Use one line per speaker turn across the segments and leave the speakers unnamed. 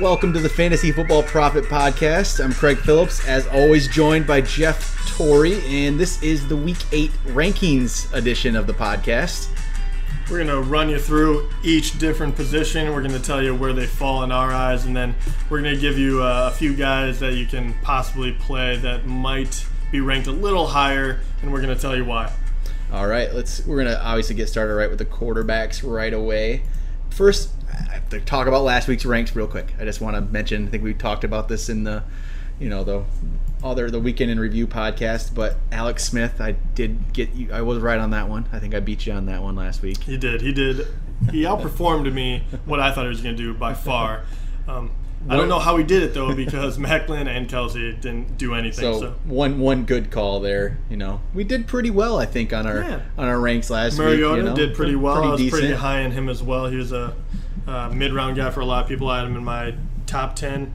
Welcome to the Fantasy Football Profit Podcast. I'm Craig Phillips, as always, joined by Jeff Torrey, and this is the Week 8 rankings edition of the podcast.
We're going to run you through each different position. We're going to tell you where they fall in our eyes, and then we're going to give you uh, a few guys that you can possibly play that might be ranked a little higher, and we're going to tell you why.
All right, let's. We're gonna obviously get started right with the quarterbacks right away. First, to talk about last week's ranks real quick. I just want to mention. I think we talked about this in the, you know, the other the weekend in review podcast. But Alex Smith, I did get you. I was right on that one. I think I beat you on that one last week.
He did. He did. He outperformed me what I thought he was going to do by far. Um, I don't know how he did it though because Maclin and Kelce didn't do anything.
So,
So,
one one good call there. You know, we did pretty well. I think on our
Yeah.
on our ranks last
Mariota
week. you know?
did pretty well. I was pretty high in him as well. He was a uh, mid-round guy for a lot of people. I had him in my top ten.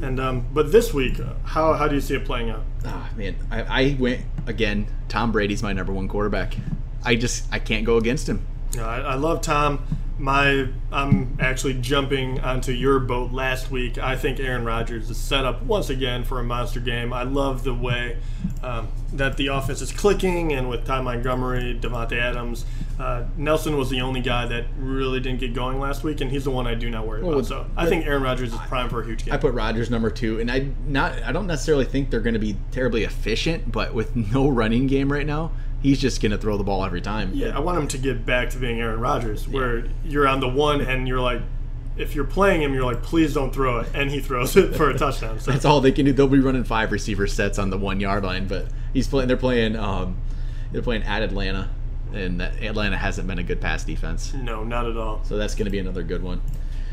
And um, but this week, how how do you see it playing out?
Ah, man, I, I went again. Tom Brady's my number one quarterback. I just I can't go against him.
Know, I, I love Tom. My I'm actually jumping onto your boat last week. I think Aaron Rodgers is set up once again for a monster game. I love the way um, that the offense is clicking, and with Ty Montgomery, Davante Adams, uh, Nelson was the only guy that really didn't get going last week, and he's the one I do not worry
Well,
about. So I think Aaron Rodgers is prime for a huge game.
I put Rodgers number two, and I not I don't necessarily think they're going to be terribly efficient, but with no running game right now, he's just going to throw the ball every time.
Yeah, I want him to get back to being Aaron Rodgers, where you're on the one and you're like, if you're playing him, you're like, please don't throw it, and he throws it for a touchdown. So
That's all they can do. They'll be running five receiver sets on the one yard line, but he's playing. They're playing. Um, they're playing at Atlanta, and Atlanta hasn't been a good pass defense,
no, not at all.
so that's going to be another good one.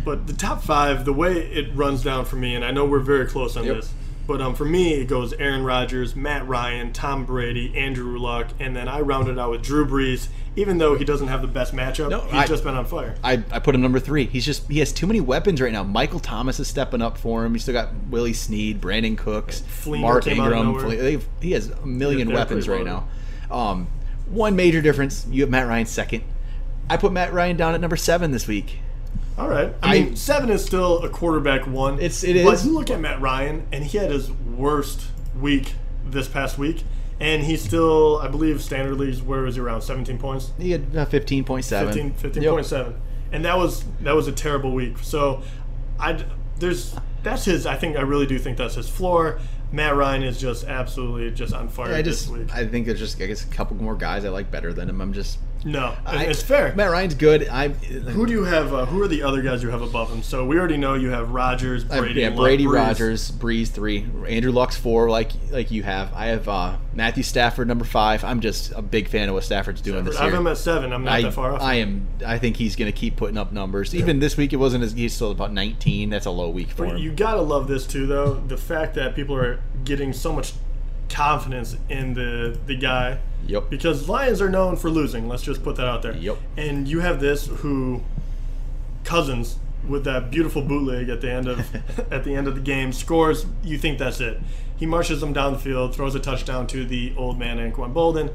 But the top five, the way it runs down for me, and I know we're very close on
Yep.
this, but um, for me, it goes Aaron Rodgers, Matt Ryan, Tom Brady, Andrew Luck, and then I rounded out with Drew Brees. Even though he doesn't have the best matchup,
No,
he's
I-
just been on fire.
I, I put him number three. He's just he has too many weapons right now. Michael Thomas is stepping up for him. You still got Willie Snead, Brandin Cooks, Mark
came out of
Ingram. Fle- he has a million weapons right now. Um, one major difference: you have Matt Ryan second. I put Matt Ryan down at number seven this week.
All right. I,
I-
mean, seven is still a quarterback one.
It's- it
But
is.
you look at Matt Ryan, and he had his worst week this past week, and he's still, I believe, standard leagues. Where was he around 17 points?
He had uh, fifteen point seven.
15, 15.7. And that was that was a terrible week. So, I there's that's his. I think I really do think that's his floor. Matt Ryan is just absolutely just on fire
I
this
just
week.
I think there's just I guess a couple more guys I like better than him. I'm just
no,
I,
it's fair.
Matt Ryan's good. I
who do you have? Uh, who are the other guys you have above him? So we already know you have Rodgers,
I-
Brady,
yeah,
Luck,
Brady,
Brees.
Rodgers, Brees three, Andrew Luck's four, like like you have. I have uh, Matthew Stafford number five. I'm just a big fan of what Stafford's doing this year.
I have him at seven. I'm not
I,
that far off.
I am. I think he's going to keep putting up numbers. Even this week, it wasn't as he's still about 19. That's a low week for him.
You gotta love this too, though. The fact that people are getting so much confidence in the the guy
Yep.
because Lions are known for losing. Let's just put that out there.
Yep.
And you have this who Cousins with that beautiful bootleg at the end of at the end of the game scores. You think that's it? He marches them down the field, throws a touchdown to the old man Anquan Boldin.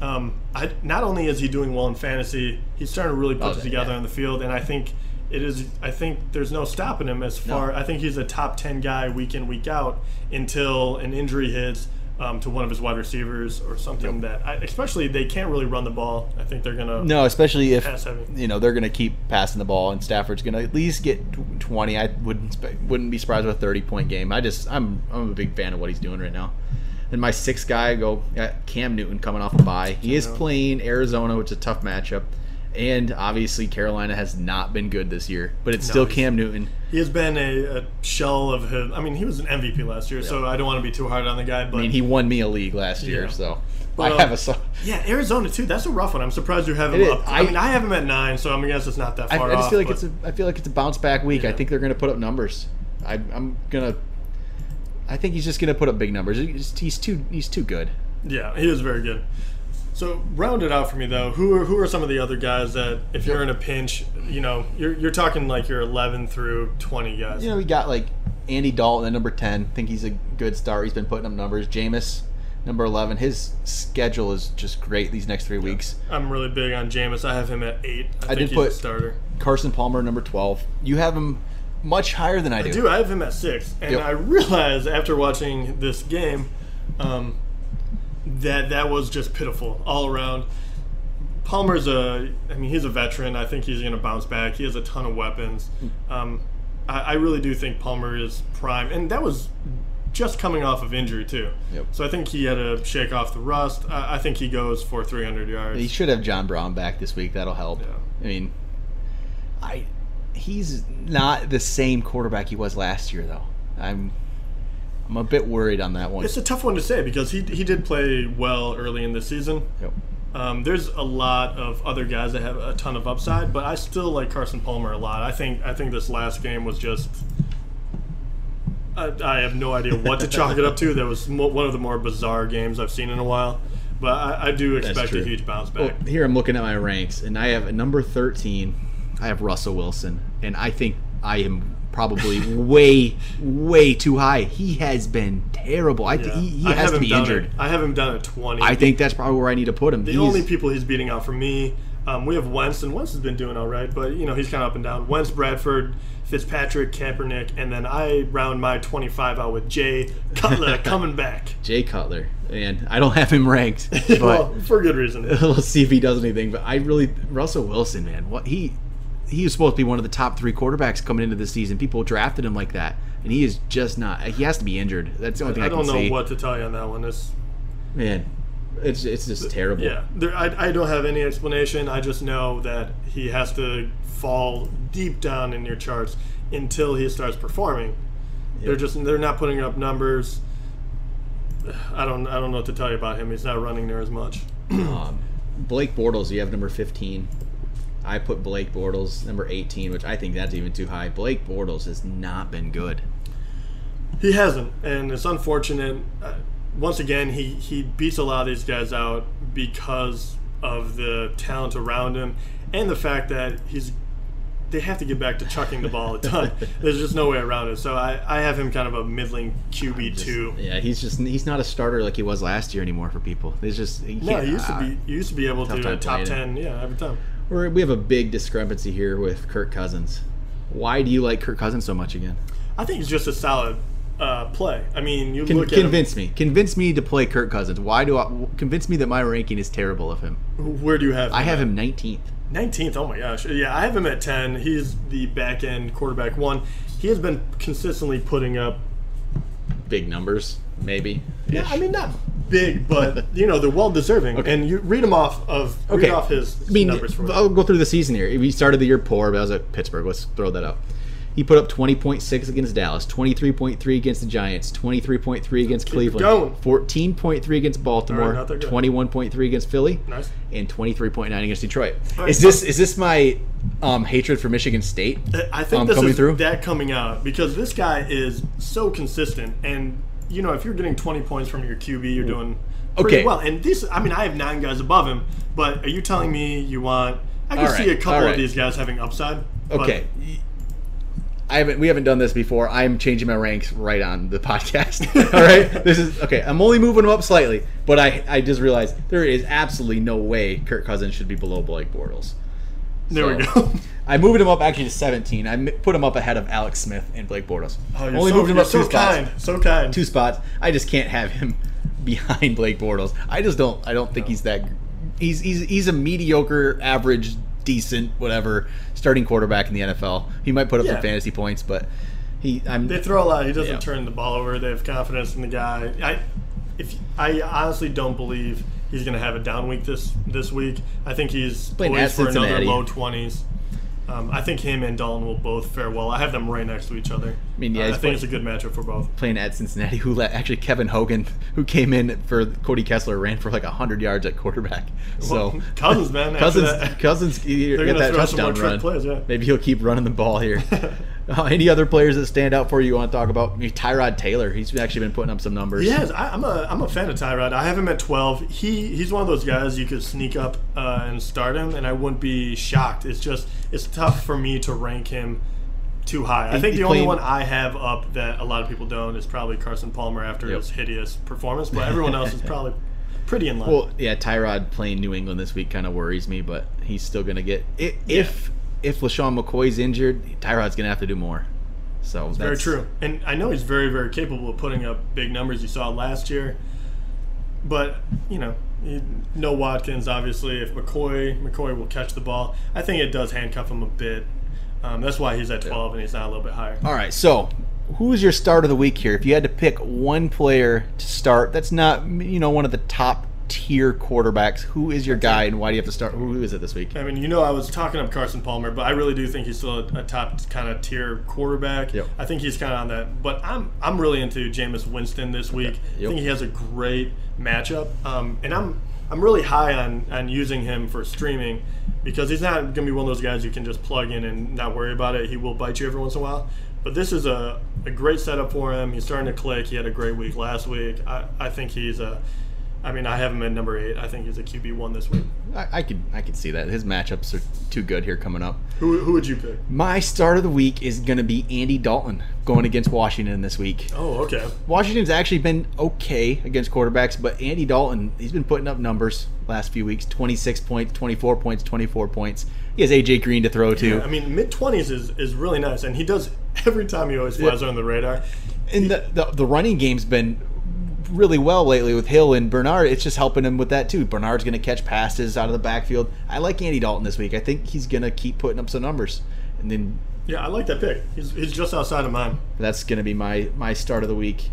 Um, I, not only is he doing well in fantasy, he's starting to really put it together
yeah.
on the field, and I think it is. I think there's no stopping him as far. I think he's a top ten guy week in week out until an injury hits um, to one of his wide receivers or something that. I, especially they can't really run the ball. I think they're gonna.
No, especially if
Pass heavy.
you know they're going to keep passing the ball, and Stafford's going to at least get 20. I wouldn't wouldn't be surprised with a 30 point game. I just I'm I'm a big fan of what he's doing right now. And my sixth guy, I go Cam Newton coming off a bye. He is playing Arizona, which is a tough matchup, and obviously Carolina has not been good this year, but it's
No,
still Cam Newton.
He has been a, a shell of him. I mean, he was an MVP last year, so I don't want to be too hard on the guy. But
I mean, he won me a league last year,
Yeah.
so
But,
I
uh,
have a. So,
yeah, Arizona too. That's a rough one. I'm surprised you have him up. I,
I-
mean, I have him at nine, so I am guess it's not that
I,
far
I just
off,
feel like
but-
it's a I feel like it's a bounce back week. I think they're going to put up numbers. I, I'm gonna. I think he's just going to put up big numbers. He's, he's too he's too good.
Yeah, he is very good. So round it out for me though. Who are who are some of the other guys that if you're in a pinch, you know, you're you're talking like your 11 through 20 guys.
You know, we got like Andy Dalton at number ten. think he's a good start. He's been putting up numbers. Jameis, number eleven. His schedule is just great these next three weeks.
I'm really big on Jameis. I have him at eight. I,
I
think
did
he's
put-
a starter.
Carson Palmer, number twelve. You have him much higher than I do.
I do. I have him at six, and
Yep.
I realized after watching this game um, that that was just pitiful all around. Palmer's a, I mean, he's a veteran. I think he's going to bounce back. He has a ton of weapons. Um, I, I really do think Palmer is prime, and that was just coming off of injury too.
Yep.
So I think he had to shake off the rust. I, I think he goes for 300 yards.
He should have John Brown back this week. That'll help.
Yeah.
I mean, I he's not the same quarterback he was last year, though. I'm I'm a bit worried on that one.
It's a tough one to say because he he did play well early in the season.
Yep.
Um, there's a lot of other guys that have a ton of upside, but I still like Carson Palmer a lot. I think I think this last game was just. I, I have no idea what to chalk it up to. That was mo- one of the more bizarre games I've seen in a while, but I, I do expect a huge bounce
Well,
back.
here I'm looking at my ranks, and I have a number 13. I have Russell Wilson, and I think I am probably way, way too high. He has been terrible. I,
Yeah.
he, he
I
has to be injured.
At, I have him down at 20.
I think that's probably where I need to put him.
The
He's-
only people he's beating out for me, um, we have Wentz, and Wentz has been doing all right, but you know he's kind of up and down. Wentz, Bradford, Fitzpatrick, Kaepernick, and then I round my 25 out with Jay Cutler coming back.
Jay Cutler, and I don't have him ranked, but
well, for good reason.
we'll see if he does anything. But I really Russell Wilson, man, what he he was supposed to be one of the top three quarterbacks coming into the season. People drafted him like that, and he is just not. He has to be injured. That's the only thing I,
I don't know
see.
what to tell you on that one. It's
Man, it's it's just terrible.
yeah, there, I, I don't have any explanation. I just know that he has to fall deep down in your charts until he starts performing. They're just they're not putting up numbers. I don't I don't know what to tell you about him. He's not running near as much.
Um, Blake Bortles, you have number fifteen. I put Blake Bortles number eighteen, which I think that's even too high. Blake Bortles has not been good.
He hasn't, and it's unfortunate. Uh, once again, he, he beats a lot of these guys out because of the talent around him and the fact that he's. They have to get back to chucking the ball a ton. There's just no way around it. So I, I have him kind of a middling QB two.
Yeah, he's just he's not a starter like he was last year anymore for people. He's just he
No, he used to be. You used to be able to uh, top ten, yeah, every time.
We're, we have a big discrepancy here with Kirk Cousins. Why do you like Kirk Cousins so much again?
I think he's just a solid uh, play. I mean, you
Con-
look at him,
convince me. Convince me to play Kirk Cousins. Why do I convince me that my ranking is terrible of him?
Where do you have?
I have
at?
him 19th.
19th. Oh my gosh. Yeah, I have him at 10. He's the back end quarterback one. He has been consistently putting up.
Big numbers, maybe.
Yeah, I mean not big, but you know they're well deserving.
Okay.
And you read them off of read
Okay.
off his
I mean,
numbers for
I'll go through the season here. We started the year poor, but I was at Pittsburgh. Let's throw that out. He put up 20.6 against Dallas, 23.3 against the Giants, 23.3 against Cleveland, 14.3 against Baltimore,
right, not that good.
21.3 against Philly,
Nice.
and 23.9 against Detroit.
Right.
Is this is this my um, hatred for Michigan State?
I think
um,
this
coming
is
through?
that coming out because this guy is so consistent, and you know if you're getting 20 points from your QB, you're mm. doing pretty
Okay.
well. And this, I mean, I have nine guys above him, but are you telling me you want? I can
All
see a couple
all
of these guys having upside.
Okay. I haven't. We haven't done this before. I'm changing my ranks right on the podcast. All right. This is okay. I'm only moving them up slightly, but I I just realized there is absolutely no way Kirk Cousins should be below Blake Bortles.
There we go.
I moved him up actually to 17. I put him up ahead of Alex Smith and Blake Bortles.
Oh, you're
only
so,
moved him up
so
two spots.
kind, so kind.
Two spots. I just can't have him behind Blake Bortles. I just don't. I don't think he's that. He's he's he's a mediocre, average, decent, whatever starting quarterback in the NFL. He might put up
Yeah.
some fantasy points, but he. I'm.
They throw a lot. He doesn't
Yeah.
turn the ball over. They have confidence in the guy. I, if I honestly don't believe he's going to have a down week this this week. I think he's
Playing
poised for another
Cincinnati.
low twenties. Um, I think him and Dalton will both fare well. I have them right next to each other.
I mean, yeah,
Uh, I
he's
think it's a good matchup for both.
playing at Cincinnati, who let actually Kevin Hogan, who came in for Cody Kessler, ran for like hundred yards at quarterback. So
Well, Cousins, man, after
Cousins,
that-
Cousins,
They're
get
gonna
that
throw some
touchdown
more trick
run.
plays, yeah.
Maybe he'll keep running the ball here. uh, any other players that stand out for you? You want to talk about? Tyrod Taylor. He's actually been putting up some numbers.
Yes. I, I'm a I'm a fan of Tyrod. I have him at 12. He he's one of those guys you could sneak up uh, and start him, and I wouldn't be shocked. It's just it's tough for me to rank him too high. I think
he
the only one I have up that a lot of people don't is probably Carson Palmer after
Yep.
his hideous performance, but everyone else is probably pretty in line.
Well, yeah, Tyrod playing New England this week kind of worries me, but he's still going to get i- if if LeSean McCoy's injured, Tyrod's going to have to do more. So that's
Very true. And I know he's very, very capable of putting up big numbers. You saw last year. But, you know, no Watkins, obviously. If McCoy McCoy will catch the ball, I think it does handcuff him a bit. Um, that's why he's at 12 and he's not a little bit higher.
All right, so who's your start of the week here? If you had to pick one player to start, that's not you know one of the top tier quarterbacks. Who is your guy, and why do you have to start? Who is it this week?
I mean, you know, I was talking up Carson Palmer, but I really do think he's still a, a top kind of tier quarterback.
Yep.
I think he's kind of on that. But I'm I'm really into Jameis Winston this week.
Yep.
I think he has a great matchup, um, and I'm I'm really high on on using him for streaming because he's not going to be one of those guys you can just plug in and not worry about it. He will bite you every once in a while. But this is a, a great setup for him. He's starting to click. He had a great week last week. I, I think he's a I mean, I have him at number eight. I think he's a QB one this week.
I, I could I could see that his matchups are too good here coming up.
Who, who would you pick?
My start of the week is going to be Andy Dalton going against Washington this week.
Oh, okay.
Washington's actually been okay against quarterbacks, but Andy Dalton, he's been putting up numbers last few weeks 26 points, 24 points, 24 points. He has AJ Green to throw to.
I mean, mid twenties is, is really nice, and he does every time he always flies on the radar.
and the, the the running game's been really well lately with Hill and Bernard. It's just helping him with that too. Bernard's going to catch passes out of the backfield. I like Andy Dalton this week. I think he's going to keep putting up some numbers, and then
Yeah, I like that pick. He's, he's just outside of mine.
that's going to be my my start of the week.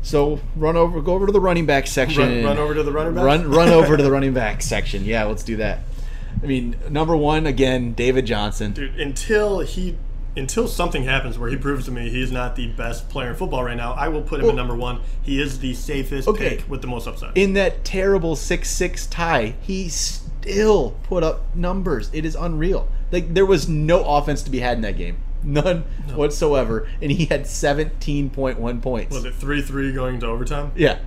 So run over, go over to the running back section.
Run, run over to the running back.
Run run over to the running back section. Yeah, let's do that. I mean, number one again, David Johnson.
dude. Until he, until something happens where he proves to me he's not the best player in football right now, I will put him
Well-
at number one. He is the safest
Okay.
pick with the most upside.
in that terrible 6-6 tie, he still put up numbers. It is unreal. Like there was no offense to be had in that game. None whatsoever. And he had 17.1 points.
was it three three going to overtime?
Yeah.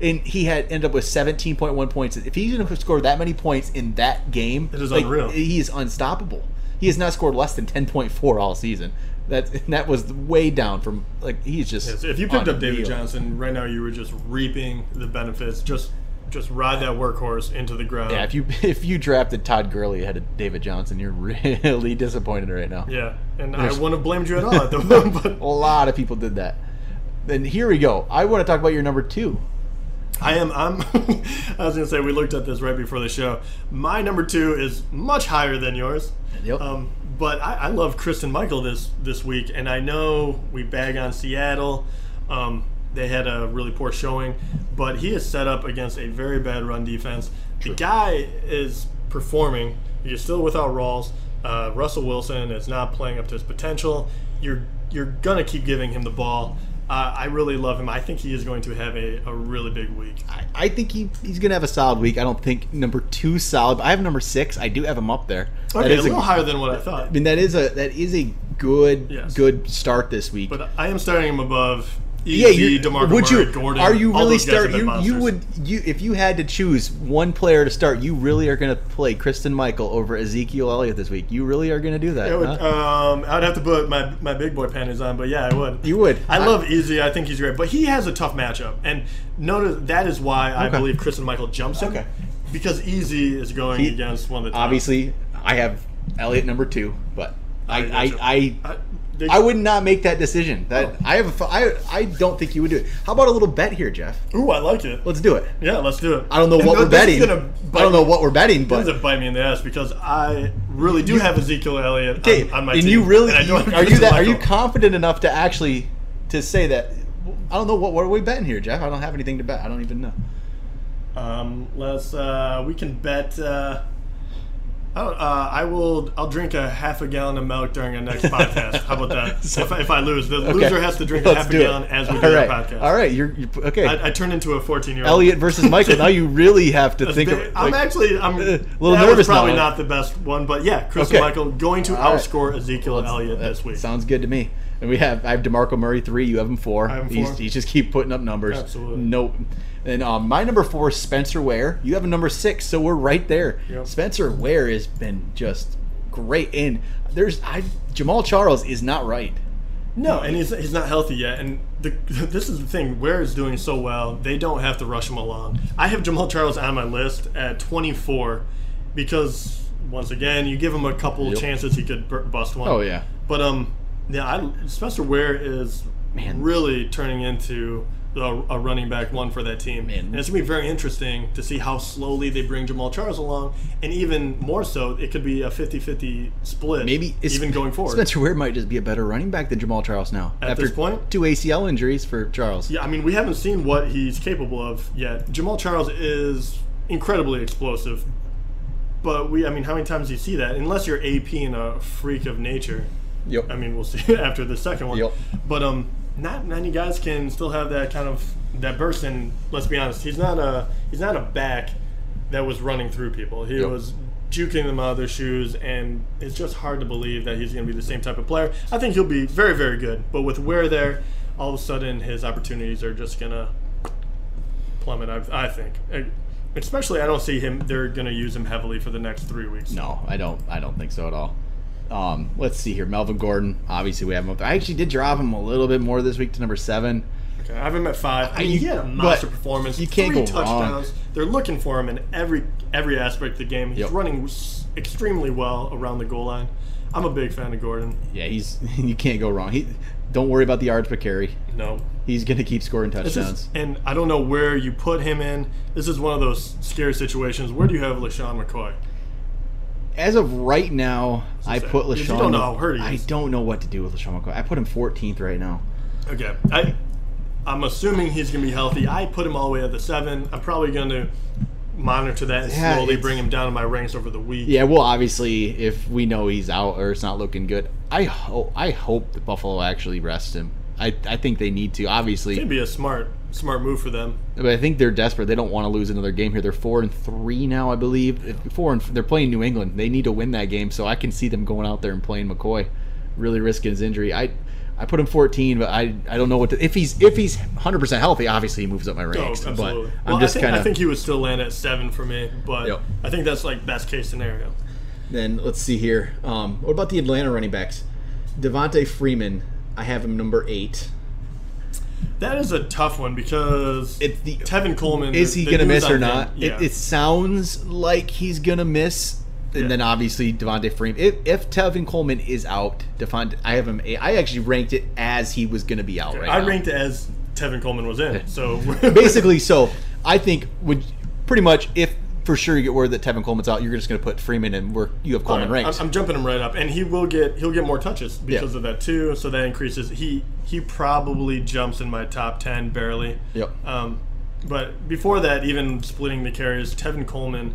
And he had ended up with 17.1 points. If he's going to score that many points in that game,
It is
like,
unreal.
He is unstoppable. He has not scored less than 10.4 all season. That that was way down from like he's just
Yes, if you picked up David. Johnson right now, you were just reaping the benefits. Just just ride that workhorse into the ground.
Yeah, if you if you drafted Todd Gurley ahead of David Johnson, you're really disappointed right now.
Yeah, and
There's-
I wouldn't have blamed you at all at the moment. But
A lot of people did that. Then here we go. I want to talk about your number two.
I am. I'm. I was gonna say we looked at this right before the show. My number two is much higher than yours.
Yep.
Um, but I, I love Christine Michael this this week, and I know we bag on Seattle. Um, they had a really poor showing, but he is set up against a very bad run defense. The guy is performing. You're still without Rawls. Uh, Russell Wilson is not playing up to his potential. You're you're gonna keep giving him the ball. Uh, I really love him. I think he is going to have a, a really big week.
I, I think he, he's going to have a solid week. I don't think number two solid. I have number six. I do have him up there. That
Okay, a
is
little higher than what I thought.
I mean, that is a that is a good
Yes.
good start this week.
But I am starting him above
yeah, you
DeMarco
would
Murray,
you
Gordon.
are you really start you you would you if you had to choose one player to start, you really are going to play Christine Michael over Ezekiel Elliott this week. You really are going to do that.
I would,
huh?
um, I'd have to put my, my big boy panties on, but yeah, I would.
You would.
I,
I-
love Easy. I think he's great, but he has a tough matchup, and notice that is why I
Okay.
believe Christine Michael jumps him.
Okay.
Because Easy is going
He-
against one of the top.
Obviously, I have Elliott number two, but I
I
I. I,
I, they-
I would not make that decision. That
Oh.
I have a, I I don't think you would do it. How about a little bet here, Jeff?
Ooh, I like it.
Let's do it.
Yeah, let's do it.
I don't know
And
what we're betting. I don't know what we're betting, but
a bite me in the ass because I really do have Ezekiel Elliott
okay.
on, on my
and
team.
you really
and I don't have
are you that are you confident enough to actually to say that? I don't know what what are we betting here, Jeff. I don't have anything to bet. I don't even know.
Um, let's. Uh, we can bet. Uh, I, uh, I will. I'll drink a half a gallon of milk during our next podcast. How about that?
So-
if, I- if I lose, the
Okay.
loser has to drink a
Let's
half a
do it.
gallon as we
All
do
right.
our podcast.
All right, you're, you're okay.
I, I turn into a fourteen-year-old.
Elliott versus Michael. Now you really have to think.
Big-
of,
I'm actually. I'm
a
a
little
that
nervous
Was probably
now.
not the best one, but yeah, Christine
Okay.
Michael going to
All right.
outscore Ezekiel
Let's-
Elliott
that
this week.
Sounds good to me. And we have I have Demarco Murray three. You have him four.
I have him four.
he's just keep putting up numbers.
Absolutely.
No. And um, my number four is Spencer Ware. You have a number six, so we're right there.
Yep.
Spencer Ware has been just great. And there's I Jamaal Charles is not right.
No, and he's, he's not healthy yet. And the, this is the thing. Ware is doing so well, they don't have to rush him along. I have Jamaal Charles on my list at 24 because, once again, you give him a couple
Yep.
chances he could bust one.
Oh yeah.
But um, Yeah, I, Spencer Ware is
Man.
really turning into a, a running back one for that team.
Man.
And it's going to be very interesting to see how slowly they bring Jamaal Charles along. And even more so, it could be a 50 50 split,
Maybe it's-
even going forward.
Spencer Ware might just be a better running back than Jamaal Charles now.
At
after
this point?
two ACL injuries for Charles.
Yeah, I mean, we haven't seen what he's capable of yet. Jamaal Charles is incredibly explosive. But we, I mean, how many times do you see that? Unless you're AP and a freak of nature.
Yep.
I mean, we'll see after the second one.
Yep.
But um, not many guys can still have that kind of that burst. And let's be honest, he's not a he's not a back that was running through people. He
Yep.
was juking them out of their shoes, and it's just hard to believe that he's going to be the same type of player. I think he'll be very very good, but with Ware there, all of a sudden his opportunities are just going to plummet. I, I think. Uh, Especially, I don't see him. They're going to use him heavily for the next three weeks.
No, I don't. I don't think so at all. Um, let's see here. Melvin Gordon. Obviously, we have him up. there. I actually did drop him a little bit more this week to number seven.
Okay, I have him at five. I mean, he had a monster performance.
you can't
three
go wrong.
touchdowns. They're looking for him in every every aspect of the game. He's
Yep.
running extremely well around the goal line. I'm a big fan of Gordon.
Yeah, he's you can't go wrong. He don't worry about the yards per carry.
No,
He's gonna keep scoring touchdowns.
is, and I don't know where you put him in. This is one of those scary situations. Where do you have LeSean McCoy?
As of right now, I put LeSean.
you don't know how hurt he
I don't know what to do with LeSean McCoy. I put him 14th right now.
Okay, I I'm assuming he's going to be healthy. I put him all the way at the seven. I'm probably going to monitor that and
Yeah,
slowly bring him down in my ranks over the week.
Yeah, well, obviously, if we know he's out or it's not looking good, I hope I hope that Buffalo actually rests him. I, I think they need to. Obviously,
It'd be a smart smart move for them.
But I think they're desperate. They don't want to lose another game here. They're four and three now, I believe. If- Four and they're playing New England. They need to win that game. So I can see them going out there and playing McCoy, really risking his injury. I I put him 14, but I I don't know what to, if he's if he's 100 percent healthy. Obviously, he moves up my
Oh, absolutely.
but I'm
well,
just
I think,
kind
I think he would still land at seven for me, but
Yep.
I think that's like best case scenario.
Then let's see here. Um, what about the Atlanta running backs? Devonta Freeman. I have him number eight.
That is a tough one because
It's the
Tevin Coleman.
is he gonna miss or not?
Yeah.
It, it sounds like he's gonna miss, and
Yeah.
then obviously Devonta Freeman. If, if Tevin Coleman is out, Devonta, I have him. I actually ranked it as he was gonna be out. Right
I
now.
ranked it as Tevin Coleman was in. So
basically. So I think would pretty much if for sure you get word that Tevin Coleman's out, you're just gonna put Freeman and where you have Coleman
Alright,
ranked.
I'm, I'm jumping him right up, and he will get he'll get more touches because
Yeah.
of that too. So that increases. He he probably jumps in my top ten barely.
Yep.
Um, but before that, even splitting the carries, Tevin Coleman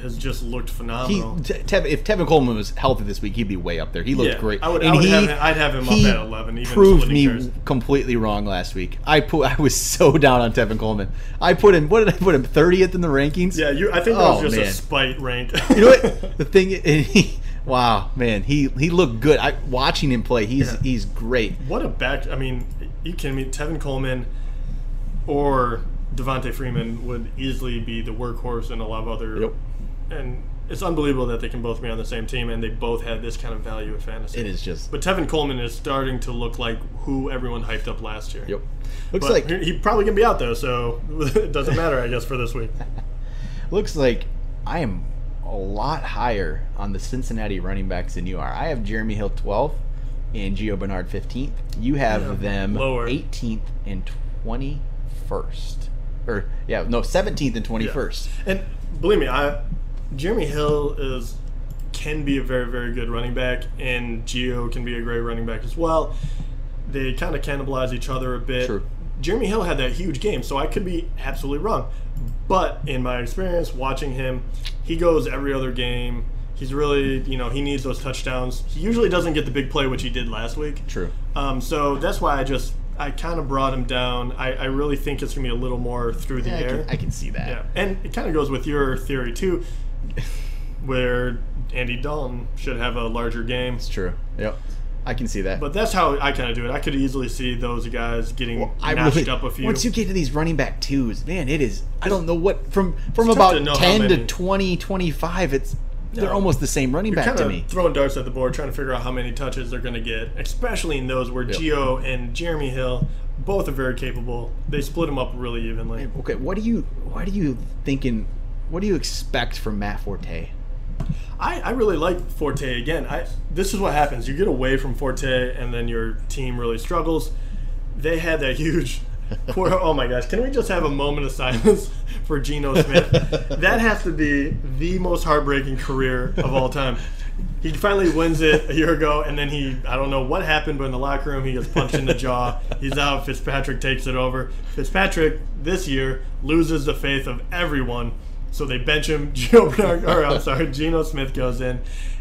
has just looked
he,
phenomenal.
Te- Tev, if Tevin Coleman was healthy this week, he'd be way up there. He looked
Yeah,
great.
I would- I would
he,
have him- I'd have him up
he
at 11, even
proved me
carries.
completely wrong last week. I put I was so down on Tevin Coleman. I put him. What did I put him? Thirtieth in the rankings.
yeah, you, I think that
Oh,
was just
man.
a spite rank.
You know what? The thing. and He, wow, man, he he looked good. I watching him play. He's
Yeah.
he's great.
What a back! I mean, you kidding me? Tevin Coleman or Devonta Freeman would easily be the workhorse in a lot of other.
Yep.
And it's unbelievable that they can both be on the same team and they both had this kind of value in fantasy.
It is just.
But Tevin Coleman is starting to look like who everyone hyped up last year.
Yep. Looks
But
like
he, probably gonna be out though, so it doesn't matter, I guess, for this week.
looks like I am a lot higher on the Cincinnati running backs than you are. I have Jeremy Hill 12th and Gio Bernard 15th. You have
Yeah,
them
lower.
18th and 21st. Or yeah, no, 17th and 21st.
And believe me, I Jeremy Hill is can be a very very good running back, and Gio can be a great running back as well. They kind of cannibalize each other a bit.
True.
Jeremy Hill had that huge game, so I could be absolutely wrong. But in my experience watching him, he goes every other game. He's really, you know, he needs those touchdowns. He usually doesn't get the big play, which he did last week.
True.
Um, so that's why I just, I kind of brought him down. I, I really think it's going to be a little more through the
Yeah, I,
air.
can, I can see that.
Yeah, and it kind of goes with your theory too, where Andy Dalton should have a larger game.
It's true. Yep. I can see that.
But that's how I kind of do it. I could easily see those guys getting
I
notched
really,
up a few.
Once you get to these running back twos, man, it is. I don't know what from from
It's
about
to
10 to
many.
20, 25, It's they're almost the same running back
kind
to
of
me.
throwing darts at the board, trying to figure out how many touches they're going to get, especially in those where
Yep.
Gio and Jeremy Hill both are very capable. They split them up really evenly.
Okay, what do you what are you thinking? What do you expect from Matt Forte?
I, I really like Forte again. I this is what happens. You get away from Forte, and then your team really struggles. They had that huge. quarter, oh my gosh! Can we just have a moment of silence for Geno Smith? that has to be the most heartbreaking career of all time. He finally wins it a year ago, and then he, I don't know what happened, but in the locker room, he gets punched in the jaw. He's out. Fitzpatrick takes it over. Fitzpatrick this year loses the faith of everyone, so they bench him. Gino Bernard, or I'm sorry, Geno Smith goes in,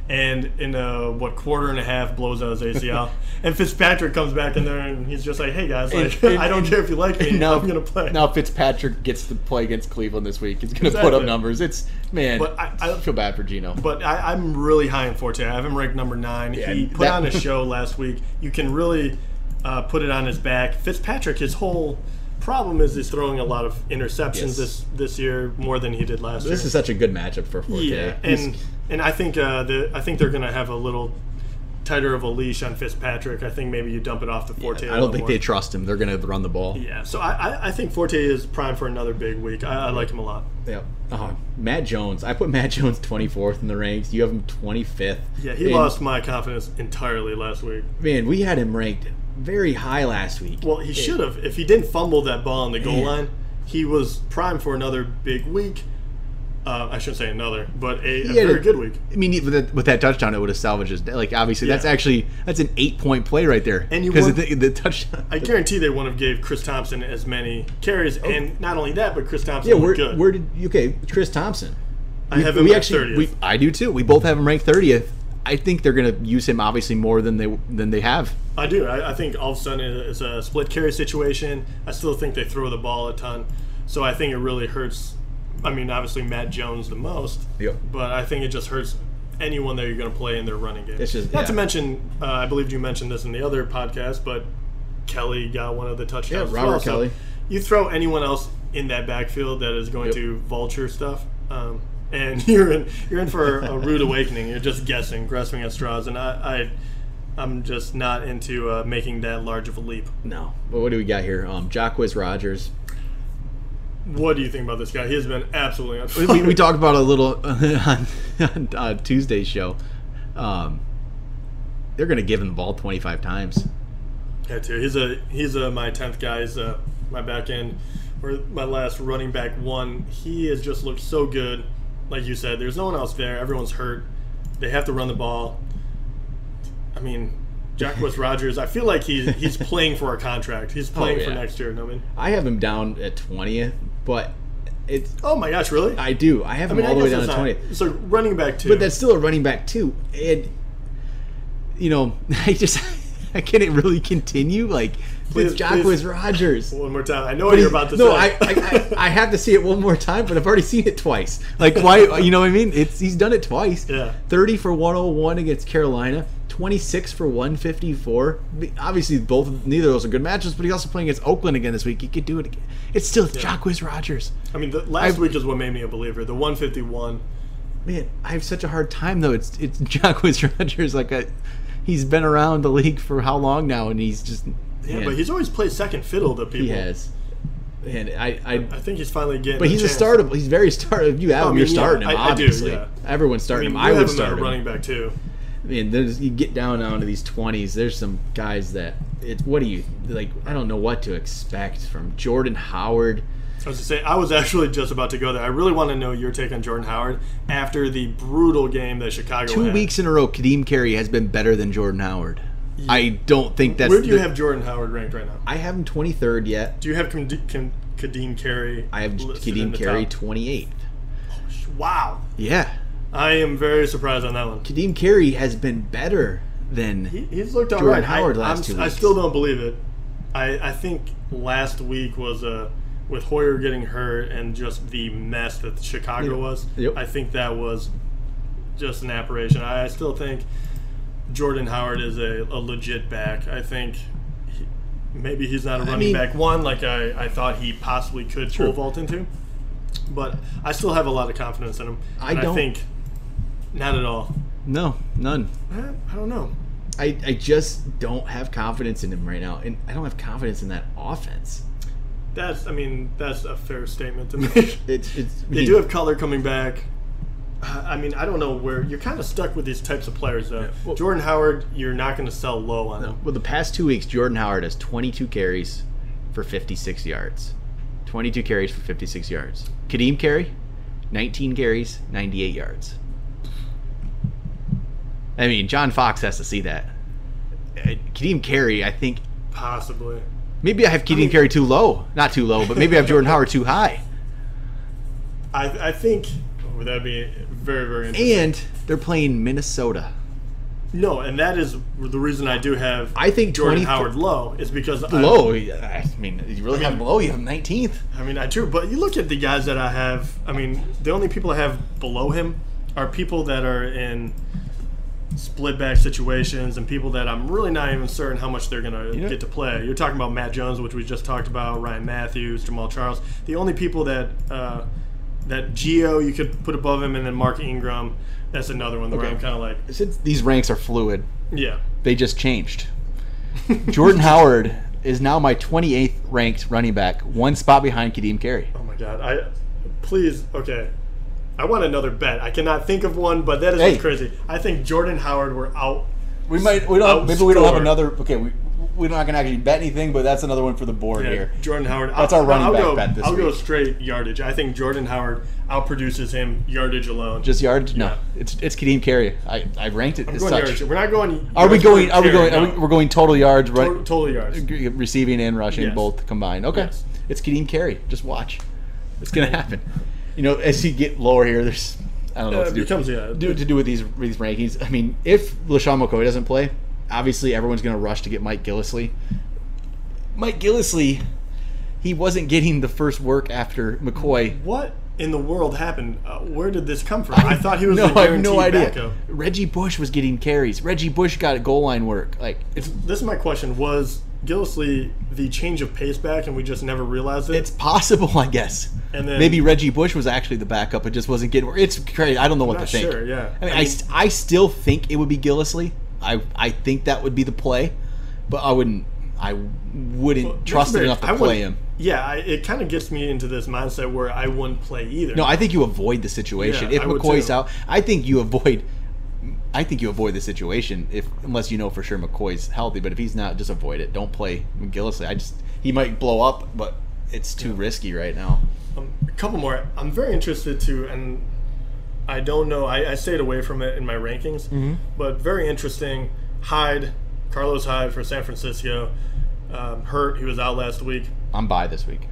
and in a what quarter and a half blows out his ACL. and Fitzpatrick comes back in there, and he's just like, "Hey guys, like,
And-
I don't care if you like me.
now
I'm gonna play."
Now Fitzpatrick gets to play against Cleveland this week. He's going to put up numbers. It's man.
But I- I-
feel bad for Geno.
But I, I'm really high in Forte. I have him ranked number nine.
Yeah,
he put
that-
on a show last week. You can really uh, put it on his back. Fitzpatrick, his whole problem is he's throwing a lot of interceptions
Yes.
this this year more than he did last
This
year.
This is such a good matchup for Forte.
yeah,
He's-
and and I think uh, the I think they're gonna have a little tighter of a leash on Fitzpatrick. I think maybe you dump it off to Forte. a
I don't think
more.
they trust him. They're going to run the ball.
Yeah, so I, I, I think Forte is primed for another big week. I, I like him a lot.
Yeah. Uh, Matt Jones. I put Matt Jones 24th in the ranks. You have him 25th.
Yeah, he
And,
lost my confidence entirely last week.
Man, we had him ranked very high last week.
Well, he should have. If he didn't fumble that ball on the goal
Man.
line, he was primed for another big week. Uh, I shouldn't say another, but a, a very
a-
good week.
I mean, with that, with that touchdown, it would have salvaged his. Like, obviously, that's actually that's an eight point play right there.
And you
because the, the touchdown.
I guarantee they wouldn't have gave Chris Thompson as many carries, and not only that, but Chris Thompson
Oh. yeah, where,
good.
where did okay? Chris Thompson.
I have him
we
at
actually,
30th.
we, I do too. We both have him ranked thirtieth. I think they're going to use him obviously more than they than they have.
I do. I, I think all of a sudden it's a split carry situation. I still think they throw the ball a ton, so I think it really hurts. I mean, obviously Matt Jones the most,
Yep.
but I think it just hurts anyone that you're going to play in their running game.
It's just-
not
yeah.
to mention, uh, I believe you mentioned this in the other podcast, but Kelley got one of the touchdowns.
Yeah, Robert
well. So
Kelley.
you throw anyone else in that backfield that is going
Yep.
to vulture stuff. Um, and you're in you're in for a rude awakening. You're just guessing, grasping at straws, and I, I I'm just not into uh, making that large of a leap.
No. But what do we got here? Um, Jacquizz Rodgers.
What do you think about this guy? He has been absolutely on
we, we, talked about a little on, on uh, Tuesday's show. Um, they're going to give him the ball 25 times.
Yeah, too. He's a he's a my tenth guy. He's uh, my back end or my last running back one. He has just looked so good. Like you said, there's no one else there. Everyone's hurt. They have to run the ball. I mean, Jacquizz Rodgers. I feel like he's he's playing for a contract. He's oh, playing for
yeah.
next year. I mean,
I have him down at 20th, but it's
oh my gosh, really?
I do. I have
I
him
mean,
all the way down to 20th.
not- So running back too.
But that's still a running back too, and you know, I just I can't really continue like
Please,
with
Jacquizz.
About
one more time. I know what you're about to
no,
say.
I, I, I I have to see it one more time, but I've already seen it twice. Like why? You know what I mean? It's he's done it twice.
Yeah.
Thirty for one hundred one against Carolina. Twenty six for one fifty four. Obviously, both neither of those are good matches, but he's also playing against Oakland again this week. He could do it again. It's still Jacquizz Rodgers.
I mean, the last
I-
week is what made me a believer. The 151.
Man, I have such a hard time though. It's it's Jacquizz Rodgers. Like a, he's been around the league for how long now, and he's just
Yeah,
man,
but he's always played second fiddle to people.
he has. And I, I
I think he's finally getting.
But he's a
chance.
startable. He's very startable. You have
I
him,
mean,
you're starting
yeah,
him.
I- I do,
obviously,
yeah.
everyone's
I
starting
mean,
him. I would
have him
start him.
running back too.
I mean, there's you get down down to these twenties. There's some guys that it's what do you like? I don't know what to expect from Jordan Howard.
I was to say, I was actually just about to go there. I really want to know your take on Jordan Howard after the brutal game that Chicago
Two
had.
weeks in a row, Ka'Deem Carey has been better than Jordan Howard. I don't think that's.
Where do you
the-
have Jordan Howard ranked right now?
I have him 23rd yet.
Do you have Ka'Deem Carey?
I have Ka'Deem Carey
top?
28th.
Wow,
Yeah,
I am very surprised on that one.
Ka'Deem Carey has been better than.
He, he's looked all
Jordan
right.
Howard
I,
last
I'm-
two
I still don't believe it. I, I think last week was uh, with Hoyer getting hurt and just the mess that Chicago
Yep.
was.
Yep.
I think that was just an apparition. I, I still think Jordan Howard is a, a legit back. I think he, maybe he's not a running
mean-
back one like I, I thought he possibly could pole vault into. But I still have a lot of confidence in him.
I don't.
I think not at all.
No, none.
Eh, I don't know.
I, I just don't have confidence in him right now, and I don't have confidence in that offense.
That's I mean that's a fair statement to make.
It's it's.
They do have color coming back. I mean, I don't know where you're kind of stuck with these types of players though.
Well-
Jordan Howard, you're not going to sell low on him.
Well, the past two weeks, Jordan Howard has 22 carries for 56 yards. 22 carries for 56 yards. Ka'Deem Carey, 19 carries, 98 yards. I mean, John Fox has to see that. Uh, Ka'Deem Carey, I think
Possibly.
Maybe I have Ka'Deem
mean-
Carey too low, not too low, but maybe I have Jordan Howard too high.
I I think oh, that'd be very very interesting.
And they're playing Minnesota.
no, and that is the reason I do have
I think
Jordan
20
Howard low is because
Low, I mean, you really have him low. You have 19th.
I mean, I do, but you look at the guys that I have. I mean, the only people I have below him are people that are in split back situations and people that I'm really not even certain how much they're going to
know-
get to play. You're talking about Matt Jones, which we just talked about, Ryan Mathews, Jamaal Charles. The only people that uh, that Gio you could put above him, and then Mark Ingram. That's another one where
Okay.
I'm kind of like,
Since these ranks are fluid,
yeah.
they just changed. Jordan Howard is now my 28th ranked running back, one spot behind Ka'Deem Carey.
Oh my god! I please okay. I want another bet. I cannot think of one, but that is
Hey.
crazy. I think Jordan Howard were out.
We might we don't maybe we don't have another okay we we're not gonna actually bet anything but that's another one for the board
Yeah,
here.
Jordan Howard.
That's
I'll,
our running
I'll
back
go,
bet this
I'll go straight yardage. I think Jordan Howard outproduces him yardage alone.
Just yardage? No, it's it's Ka'Deem Carey. I, I ranked it
I'm
as
going
such.
yardage. We're not going.
Are we going? Are we going? Are we, we're going total yards, right?
Total, total yards.
Receiving and rushing
Yes.
both combined. Okay,
Yes.
it's Ka'Deem Carey. Just watch. It's gonna happen. You know, as you get lower here, there's I don't know
Uh,
what to do.
becomes yeah.
do to do with these these rankings. I mean, if LeSean McCoy doesn't play, obviously everyone's going to rush to get Mike Gillislee. Mike Gillislee, he wasn't getting the first work after McCoy.
What in the world happened? Uh, where did this come from? I, thought he was
no, I have no idea.
backup.
Reggie Bush was getting carries. Reggie Bush got goal line work. Like it's
This is my question: Was Gillislee the change of pace back, and we just never realized it?
it's possible, I guess.
And then-
maybe Reggie Bush was actually the backup, but just wasn't getting. It's crazy. I don't know what to think.
sure. Yeah.
I mean, I, st- I still think it would be Gillislee. I I think that would be the play, but I wouldn't I wouldn't
Well,
trust him enough to
I
play him.
Yeah, I, it kind of gets me into this mindset where I wouldn't play either.
No, I think you avoid the situation.
Yeah,
if
I
McCoy's out, I think you avoid. I think you avoid the situation if unless you know for sure McCoy's healthy. But if he's not, just avoid it. Don't play Gillislee. I just he might blow up, but it's too risky right now.
Um, a couple more. I'm very interested to, and I don't know. I, I stayed away from it in my rankings,
Mm-hmm.
but very interesting. Hyde, Carlos Hyde for San Francisco, um, hurt. He was out last week.
I'm by this week.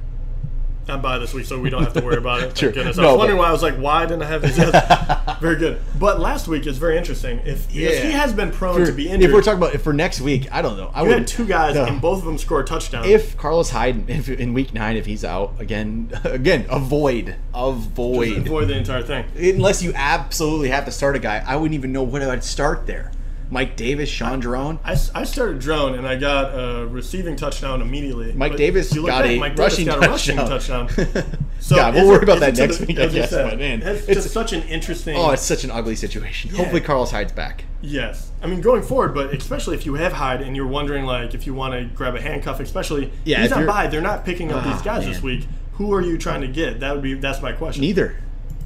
I'm by this week, so we don't have to worry about it. Thank
Sure.
goodness. I was wondering why I was like, why didn't I have these guys? very good. But last week is very interesting. If
Yeah.
he has been prone
For-
to be injured.
if we're talking about if for next week, I don't know. I would
had two guys,
No.
and both of them score a touchdown.
if Carlos Hyde if, in week nine if he's out again again avoid avoid
avoid the entire thing.
unless you absolutely have to start a guy I wouldn't even know what I'd start there Mike Davis Shaun Draughn
I, I started Draughn and I got a receiving touchdown immediately.
Mike
But
Davis
you look
got
back,
a
Mike Davis
rushing
got a rushing
touchdown.
touchdown. So
God, we'll worry
it-
about that next
the-
week, I guess,
said,
but man,
it's,
it's-
just such an interesting.
oh it's such an ugly situation hopefully Carlos Hyde's back
yes, I mean going forward, but especially if you have Hyde and you're wondering like if you want to grab a handcuff, especially
Yeah,
he's not by. They're not picking up
Ah,
these guys this week. Who are you trying to get? That would be that's my question.
neither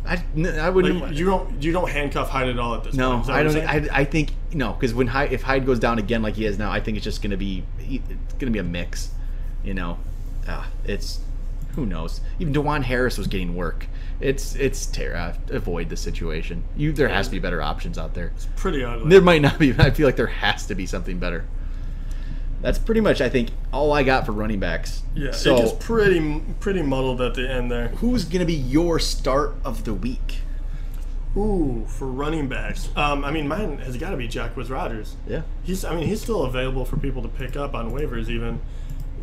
I, I wouldn't
Like, you don't you don't handcuff Hyde at all at this
no
point.
I don't? I, I think no because when Hyde, if Hyde goes down again like he is now I think it's just gonna be it's gonna be a mix you know ah, it's who knows even DuJuan Harris was getting work it's it's terror avoid the situation you there has to be better options out there It's
Pretty ugly.
There might not be. I feel like there has to be something better. That's pretty much, I think, all I got for running backs.
yeah,
So,
it gets pretty pretty muddled at the end there.
who's going to be your start of the week?
Ooh, for running backs. Um, I mean, mine has got to be Jacquizz Rodgers.
Yeah.
He's, I mean, he's still available for people to pick up on waivers. Even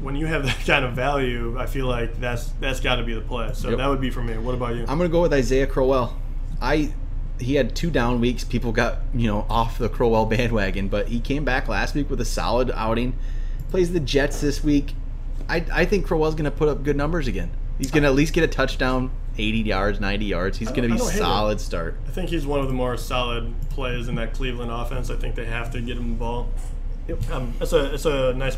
when you have that kind of value, I feel like that's that's got to be the play. So
Yep.
that would be for me. What about you?
I'm going to go with Isaiah Crowell. I he had two down weeks. People got you know off the Crowell bandwagon, but he came back last week with a solid outing. Plays the Jets this week. I I think Crowell's going to put up good numbers again. He's going to at least get a touchdown, 80 yards, 90 yards. He's going to be
I don't hate it.
solid start.
I think he's one of the more solid plays in that Cleveland offense. I think they have to get him the ball. Yep. Um, it's a it's a nice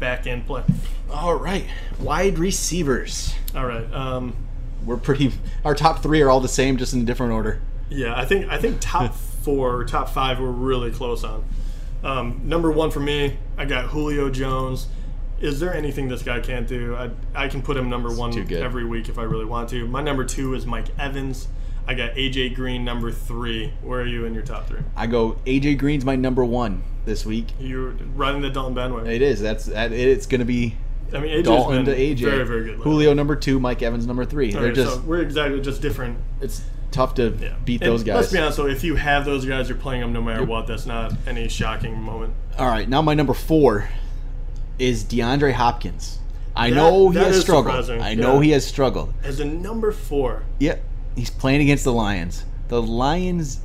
back end play.
All right, wide receivers.
All right. Um,
We're pretty. Our top three are all the same, just in a different order.
Yeah, I think I think top four, top five, we're really close on. Um, number one for me, I got Julio Jones. Is there anything this guy can't do? I, I can put him number one every week if I really want to. My number two is Mike Evans. I got AJ Green number three. Where are you in your top three?
I go AJ Green's my number one this week.
You're running the Dalton bandwagon.
It is. That's that, it's going to be
I mean, AJ's
Dalton to AJ.
very very good. lately.
Julio number two, Mike Evans number three. They're
Okay,
just
so we're exactly just different.
it's tough to
Yeah.
beat
And
those guys.
Let's be honest though, if you have those guys, you're playing them no matter what. That's not any shocking moment.
All right, now my number four is DeAndre Hopkins. I
That-
know he has struggled.
surprising,
I know he has struggled.
As a number four,
Yep, he's playing against the Lions. The Lions.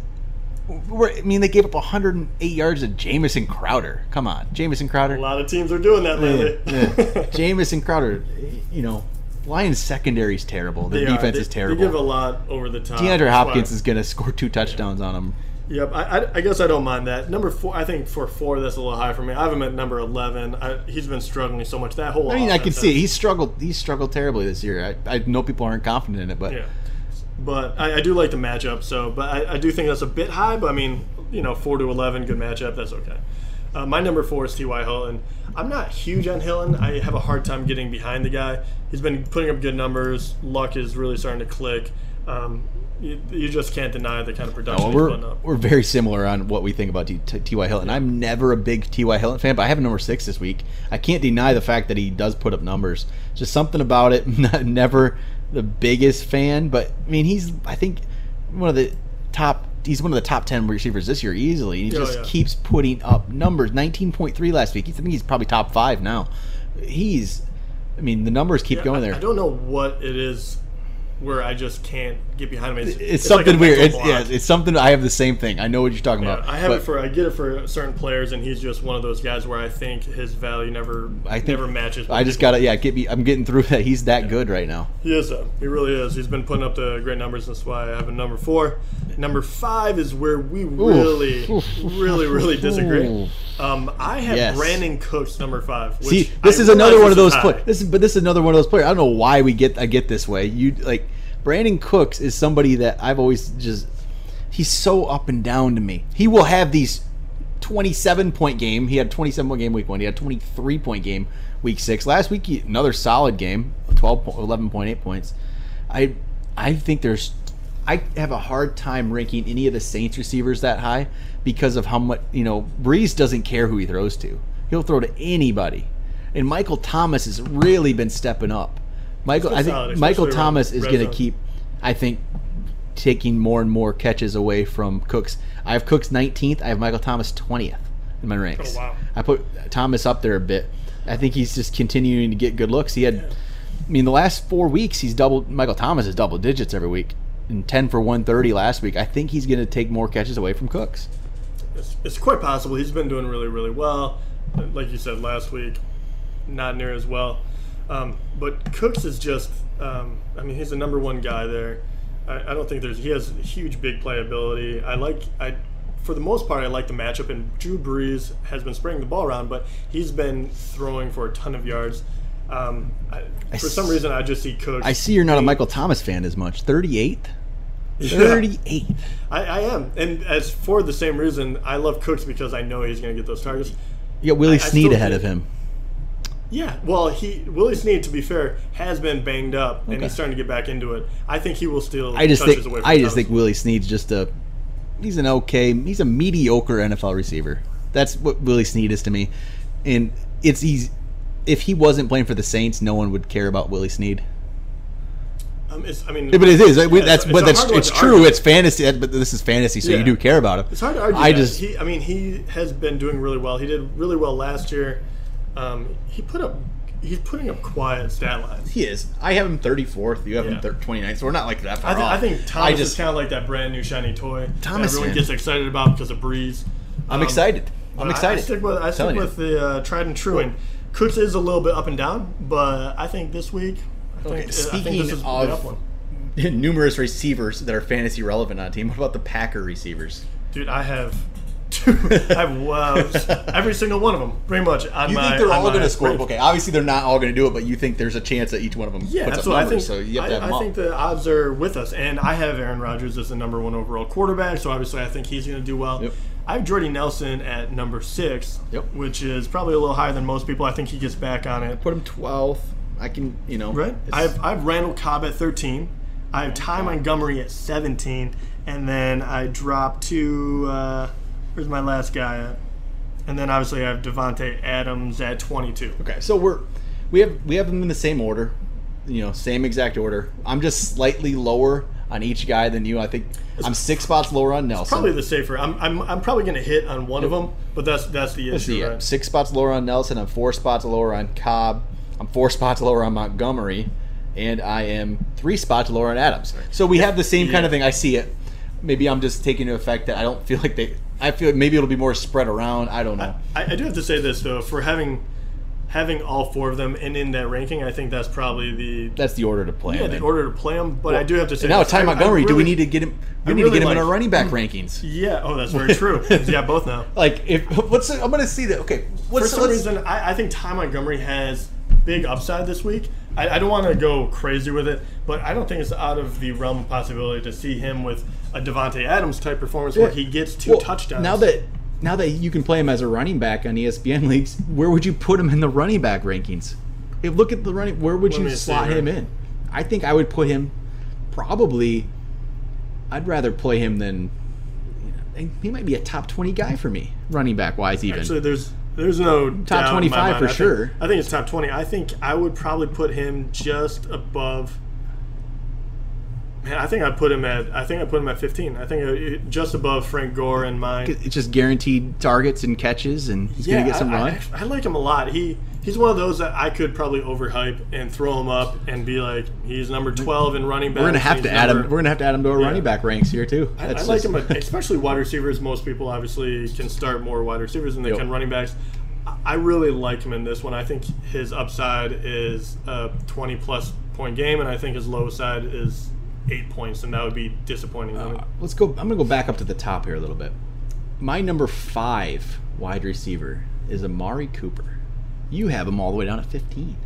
Were, I mean, they gave up 108 yards to Jamison Crowder. Come on, Jamison Crowder.
a lot of teams are doing that lately.
Yeah. Jamison Crowder. You know, Lions secondary is terrible. Their
They
defense
They-
is terrible.
They give a lot over the top.
DeAndre Hopkins is going to score two touchdowns on him.
Yep, I, I, I guess I don't mind that. Number four, I think for four, that's a little high for me. I have him at number eleven. I, he's been struggling so much. That whole
I mean, I can see it. He's struggled. He's struggled terribly this year. I, I know people aren't confident in it, but
Yeah, but I, I do like the matchup. So, but I, I do think that's a bit high. But I mean, you know, four to eleven, good matchup. That's okay. Uh, my number four is T.Y. Hilton. I'm not huge on Hilton. I have a hard time getting behind the guy. He's been putting up good numbers. Luck is really starting to click. Um, you, you just can't deny the kind of production he's
we're
putting up.
we're very similar on what we think about T- T.Y. Hilton. I'm never a big T.Y. Hilton fan, but I have him number six this week. I can't deny the fact that he does put up numbers. Just something about it. Not, never the biggest fan, but I mean, he's I think one of the top. He's one of the top ten receivers this year easily. He
Oh,
just
yeah.
keeps putting up numbers. 19.3 last week. I think he's probably top five now. He's. I mean, the numbers keep
Yeah,
going
I-
there.
I don't know what it is where I just can't get behind him. It's,
it's,
like a
something weird.
mental
It's, yeah, it's something. I have the same thing. I know what you're talking
Yeah,
about.
I have it for I get it for certain players, and he's just one of those guys where I think his value never
I think
never matches.
I just gotta yeah get me. I'm getting through that. He's that good right now.
He is though. He really is. He's been putting up the great numbers. That's why I have a number four. Number five is where we really,
Oof.
really, really disagree. Um, I have
Yes.
Brandin Cooks number five. Which
See, this
I
is another one of those players. This is but this is another one of those players. I don't know why we get I get this way. You like Brandin Cooks is somebody that I've always just he's so up and down to me. He will have these 27 point game. He had 27 point game week 1. He had 23 point game week 6. Last week he, another solid game, 12 11.8 points. I I think there's I have a hard time ranking any of the Saints receivers that high because of how much, you know, Brees doesn't care who he throws to. He'll throw to anybody. And Michael Thomas has really been stepping up. Michael I think
solid,
Michael Thomas is going to keep I think taking more and more catches away from Cooks. I have Cooks 19th. I have Michael Thomas 20th in my ranks.
Oh, wow.
I put Thomas up there a bit. I think he's just continuing to get good looks. He had, I mean, the last four weeks he's doubled. Michael Thomas is double digits every week, and 10 for 130 last week. I think he's going to take more catches away from Cooks.
It's, it's quite possible. He's been doing really, really well. Like you said last week, not near as well. Um, but Cooks is just, um, I mean, he's the number one guy there. I, I don't think there's, he has huge big playability. I like, I, for the most part, I like the matchup. And Drew Brees has been spraying the ball around, but he's been throwing for a ton of yards. Um, I, for some
s-
reason, I just see Cooks.
I see you're not a Michael Thomas fan as much. 38th?
Yeah.
38th.
I, I am, and as for the same reason, I love Cooks because I know he's going to get those targets.
You got Willie
I- I
Snead
still
ahead of him.
Yeah, well, he Willie Snead, to be fair, has been banged up, and he's starting to get back into it. I think he will still.
I just think
away from
I just think Willie Snead's just a he's an okay he's a mediocre NFL receiver. That's what Willie Snead is to me, and it's he's if he wasn't playing for the Saints, no one would care about Willie Snead.
Um, it's, I mean,
Yeah, but it is.
yeah,
that's
it's
but that's it's true. It's fantasy, but this is fantasy, so
Yeah.
you do care about him.
It's hard to argue.
I
that.
just
he, I mean, he has been doing really well. He did really well last year. Um, he put up. He's putting up quiet stat lines.
he is. I have him 34th. You have
him Yeah.
29th. So we're not like that far
I, th-
off.
I think Thomas
I just
is kind of like that brand new shiny toy
Thomas,
that everyone
man.
gets excited about because of Brees.
I'm
Um,
excited. I'm
I-
excited.
I, stick with I stick
Telling you.
with the uh, tried and true. And Cooks is a little bit up and down, but I think this week. I think,
Okay,
I think
speaking
this is the
of-
up one.
numerous receivers that are fantasy relevant on a team. What about the Packer receivers?
Dude, I have I have uh, every single one of them, pretty much.
You
my,
think they're all going to score? Okay, obviously they're not all going to do it, but you think there's a chance that each one of them
Yeah,
puts up
absolutely. I
numbers.
think,
so you have to have
I,
them
I think the odds are with us, and I have Aaron Rodgers as the number one overall quarterback, so obviously I think he's going to do well.
Yep.
I have Jordy Nelson at number six,
Yep.
which is probably a little higher than most people. I think he gets back on it.
Put him 12th. I can, you know.
Right. I have, I have Randall Cobb at 13. I have Ty Montgomery at 17. And then I drop to, uh, where's my last guy at? And then obviously I have Davante Adams at 22.
Okay, so we're we have we have them in the same order, you know, same exact order. I'm just slightly lower on each guy than you. I think I'm six spots lower on Nelson.
Probably the safer. I'm, I'm, I'm probably going to hit on one of them, but that's that's the
Let's
issue,
see, yeah,
right?
six spots lower on Nelson. I'm four spots lower on Cobb. I'm four spots lower on Montgomery, and I am three spots lower on Adams. So we have the same kind of thing. I see it. Maybe I'm just taking into effect that I don't feel like they. I feel like maybe it'll be more spread around. I don't know.
I, I do have to say this though, for having having all four of them and in that ranking, I think that's probably the
That's the order to play.
yeah
them
the
in.
order to play them. But I do have to say
now Ty
I- I
Montgomery. do we need to get him? We
I
need
really
to get him in our running back rankings.
Yeah. Oh, that's very true. yeah, both now.
Like if what's I'm gonna see that. Okay,
For some reason, I, I think Ty Montgomery has big upside this week. I, I don't want to go crazy with it, but I don't think it's out of the realm of possibility to see him with a Davante Adams type performance where he gets two
Well,
touchdowns.
Now that now that you can play him as a running back on ESPN leagues, where would you put him in the running back rankings? If look at the running, where would
Let
you slot him in? I think I would put him probably. I'd rather play him than. you know, He might be a top twenty guy for me, running back wise. Even
Actually, there's there's no my
25
mind.
for
I think-
sure.
I think it's top twenty. I think I would probably put him just above. Man, I think I put him at. I think I put him at fifteen. I think just above Frank Gore and mine.
it's just guaranteed targets and catches, and he's gonna get some
I,
run.
I, I like him a lot. He he's one of those that I could probably overhype and throw him up and be like, he's number twelve in running back.
we're gonna have to add him. We're gonna have to add him to our
Yeah.
running back ranks here too.
I, I like
just-
him, especially wide receivers. Most people obviously can start more wide receivers than they
Yep.
can running backs. I- I really like him in this one. I think his upside is a 20 plus point game, and I think his low side is eight points, and that would be disappointing. me.
Let's go. I'm gonna go back up to the top here a little bit. My number five wide receiver is Amari Cooper. You have him all the way down at 15.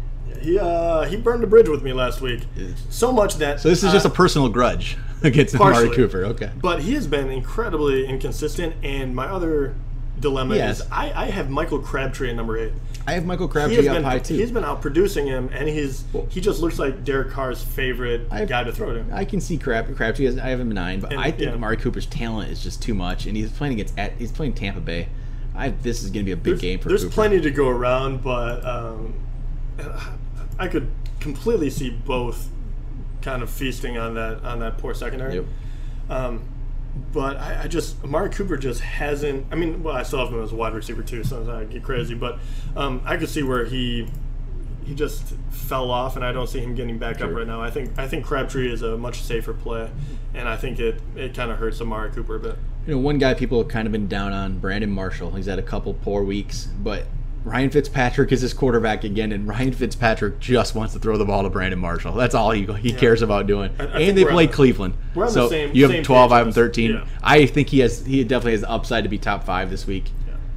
He uh, he burned the bridge with me last week, so much that
So this is
uh,
just a personal grudge against
partially.
Amari Cooper. Okay.
But he has been incredibly inconsistent, and my other dilemma
Yes.
is I, I have Michael Crabtree at number eight.
I have Michael Crabtree
has
up
been
high too.
he's been out producing him, and he's he just looks like Derek Carr's favorite
I've-
guy to throw to.
I can see Crab, Crabtree. Has, I have him nine, but
And-
I think
yeah.
Amari Cooper's talent is just too much, and he's playing against at, he's playing Tampa Bay. I this is going to be a big
There's,
game for
there's
Cooper.
plenty to go around, but um, I could completely see both kind of feasting on that on that poor secondary.
Yep.
Um, but I, I just Amari Cooper just hasn't. I mean, well, I still have him as a wide receiver too, so I get crazy. But um, I could see where he he just fell off, and I don't see him getting back up right now. I think I think Crabtree is a much safer play, and I think it it kind of hurts Amari Cooper a bit.
You know, one guy people have kind of been down on, Brandon Marshall. He's had a couple poor weeks, but Ryan Fitzpatrick is his quarterback again, and Ryan Fitzpatrick just wants to throw the ball to Brandon Marshall. That's all he he cares about doing.
I- I
and they
we're on
played
the-
Cleveland.
we're on the
so
same-
you have
twelve,
I have thirteen.
Yeah.
I think he has he definitely has the upside to be top five this week.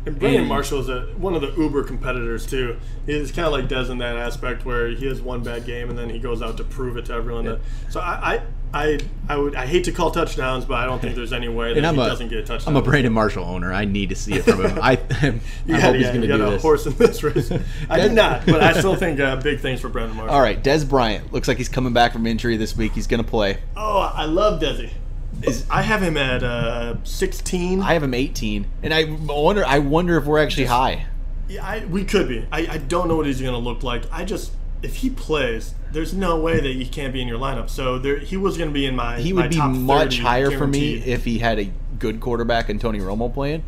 And Brandon Marshall is a, one of the uber competitors too. He's kind of like Dez in that aspect where he has one bad game and then he goes out to prove it to everyone. That, so I, I, I, I would I hate to call touchdowns, but I don't think there's any way that he
a
doesn't get a touchdown.
I'm a Brandon Marshall owner. I need to see it from him. I, I
You
hope he's going to
got a
this.
horse in this race. I did not, but I still think uh, big things for Brandon Marshall.
All right, Dez Bryant looks like he's coming back from injury this week. He's going to play.
Oh, I love Desi.
Is-
I have him at uh, 16.
I have him 18, and I wonder I wonder if we're actually high.
Yeah, I, we could be. I, I don't know what he's going to look like. I just if he plays, there's no way that he can't be in your lineup. So there, he was going to be in my.
He
my
would be
top
much
30
higher for me if he had a good quarterback and Tony Romo playing.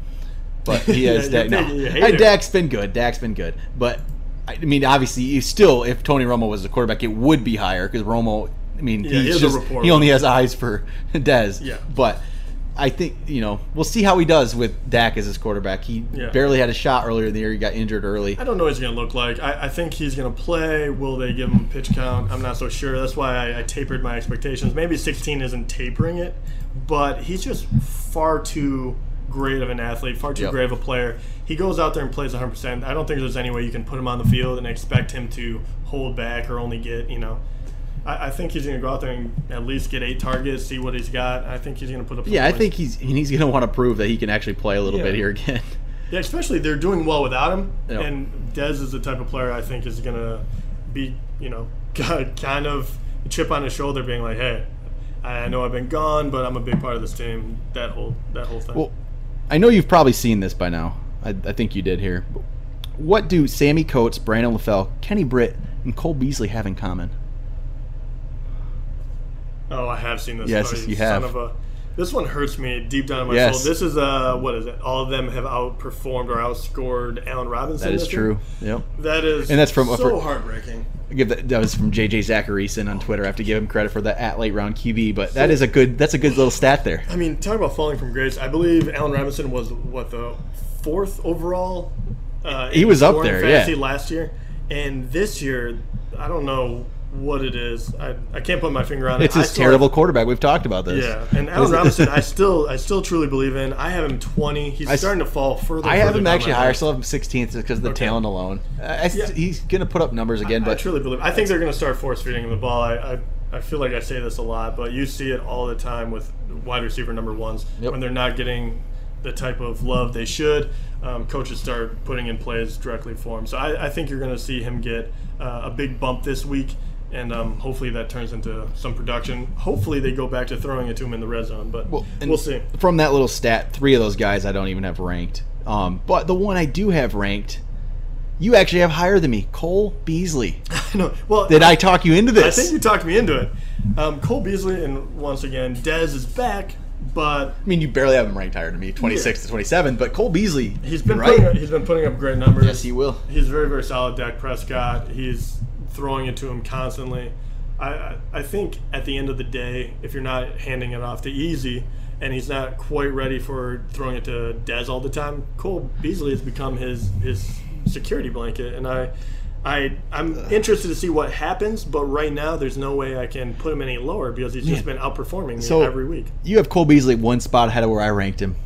But he has
Yeah,
Dak. No,
big- you're a hater.
Dak's been good. Dak's been good. But I mean, obviously, you still, if Tony Romo was the quarterback, it would be higher because Romo. I mean,
Yeah, he
he's
has
just, he only has eyes for Dez.
Yeah.
But I think you know we'll see how he does with Dak as his quarterback. He
Yeah.
barely had a shot earlier in the year. He got injured early.
I don't know what he's going to look like. I, I think he's going to play. Will they give him a pitch count? I'm not so sure. That's why I, I tapered my expectations. Maybe 16 isn't tapering it, but he's just far too great of an athlete, far too
Yep.
great of a player. He goes out there and plays 100%. I don't think there's any way you can put him on the field and expect him to hold back or only get, you know. I, I think he's going to go out there and at least get eight targets, see what he's got. I think he's going to put up.
Yeah, I think he's and he's going to want to prove that he can actually play a little
Yeah.
bit here again.
Yeah, especially they're doing well without him. And Dez is the type of player I think is going to be, you know, kind of a chip on his shoulder, being like, "Hey, I know I've been gone, but I'm a big part of this team." That whole that whole thing.
Well, I know you've probably seen this by now. I, I think you did here. What do Sammie Coates, Brandon LaFell, Kenny Britt, and Cole Beasley have in common?
Oh, I have seen this.
Yes,
oh,
you
son
have.
Of a, this one hurts me deep down in my
Yes.
soul. This is uh, what is it? All of them have outperformed or outscored Allen Robinson.
That is
this year?
true. Yep.
That is,
And that's from-
so
for-
heartbreaking.
I give that, that was from JJ Zachariason on Twitter. I have to give him credit for the at late round QB, but that is a good that's a good little stat there.
I mean, talk about falling from grace. I believe Allen Robinson was what the fourth overall. Uh,
He was up there,
fantasy
yeah.
last year, and this year, I don't know what it is. I, I can't put my finger on it.
It's
this
terrible
have-
quarterback. We've talked about this.
yeah, and Allen Robinson, I still, I still truly believe in. I have him twenty. He's
I
starting to fall further.
I have
further
him actually higher. I still have him 16th because of the
Okay.
talent alone. I, I
Yeah.
He's going to put up numbers again,
I
but
truly believe. I think they're going to start force feeding him the ball. I, I, I feel like I say this a lot, but you see it all the time with wide receiver number ones
Yep.
when they're not getting the type of love they should. Um, coaches start putting in plays directly for him. So I, I think you're going to see him get uh, a big bump this week, and um, hopefully that turns into some production. Hopefully they go back to throwing it to him in the red zone, but
Well,
see.
From that little stat, three of those guys I don't even have ranked. Um, but the one I do have ranked, you actually have higher than me, Cole Beasley.
no, well,
Did I talk you into this?
I think you talked me into it. Um, Cole Beasley, and once again, Dez is back, but
I mean, you barely have him ranked higher than me, 26 to 27. But Cole Beasley,
He's been putting,
right.
he's been putting up great numbers.
Yes, he will.
He's very very solid. Dak Prescott. He's throwing it to him constantly. I I, think at the end of the day, if you're not handing it off to Easy, and he's not quite ready for throwing it to Dez all the time, Cole Beasley has become his his security blanket, and I. I, I'm interested to see what happens, but right now there's no way I can put him any lower because he's just
Man.
been outperforming me
So-
every week.
You have Cole Beasley one spot ahead of where I ranked him.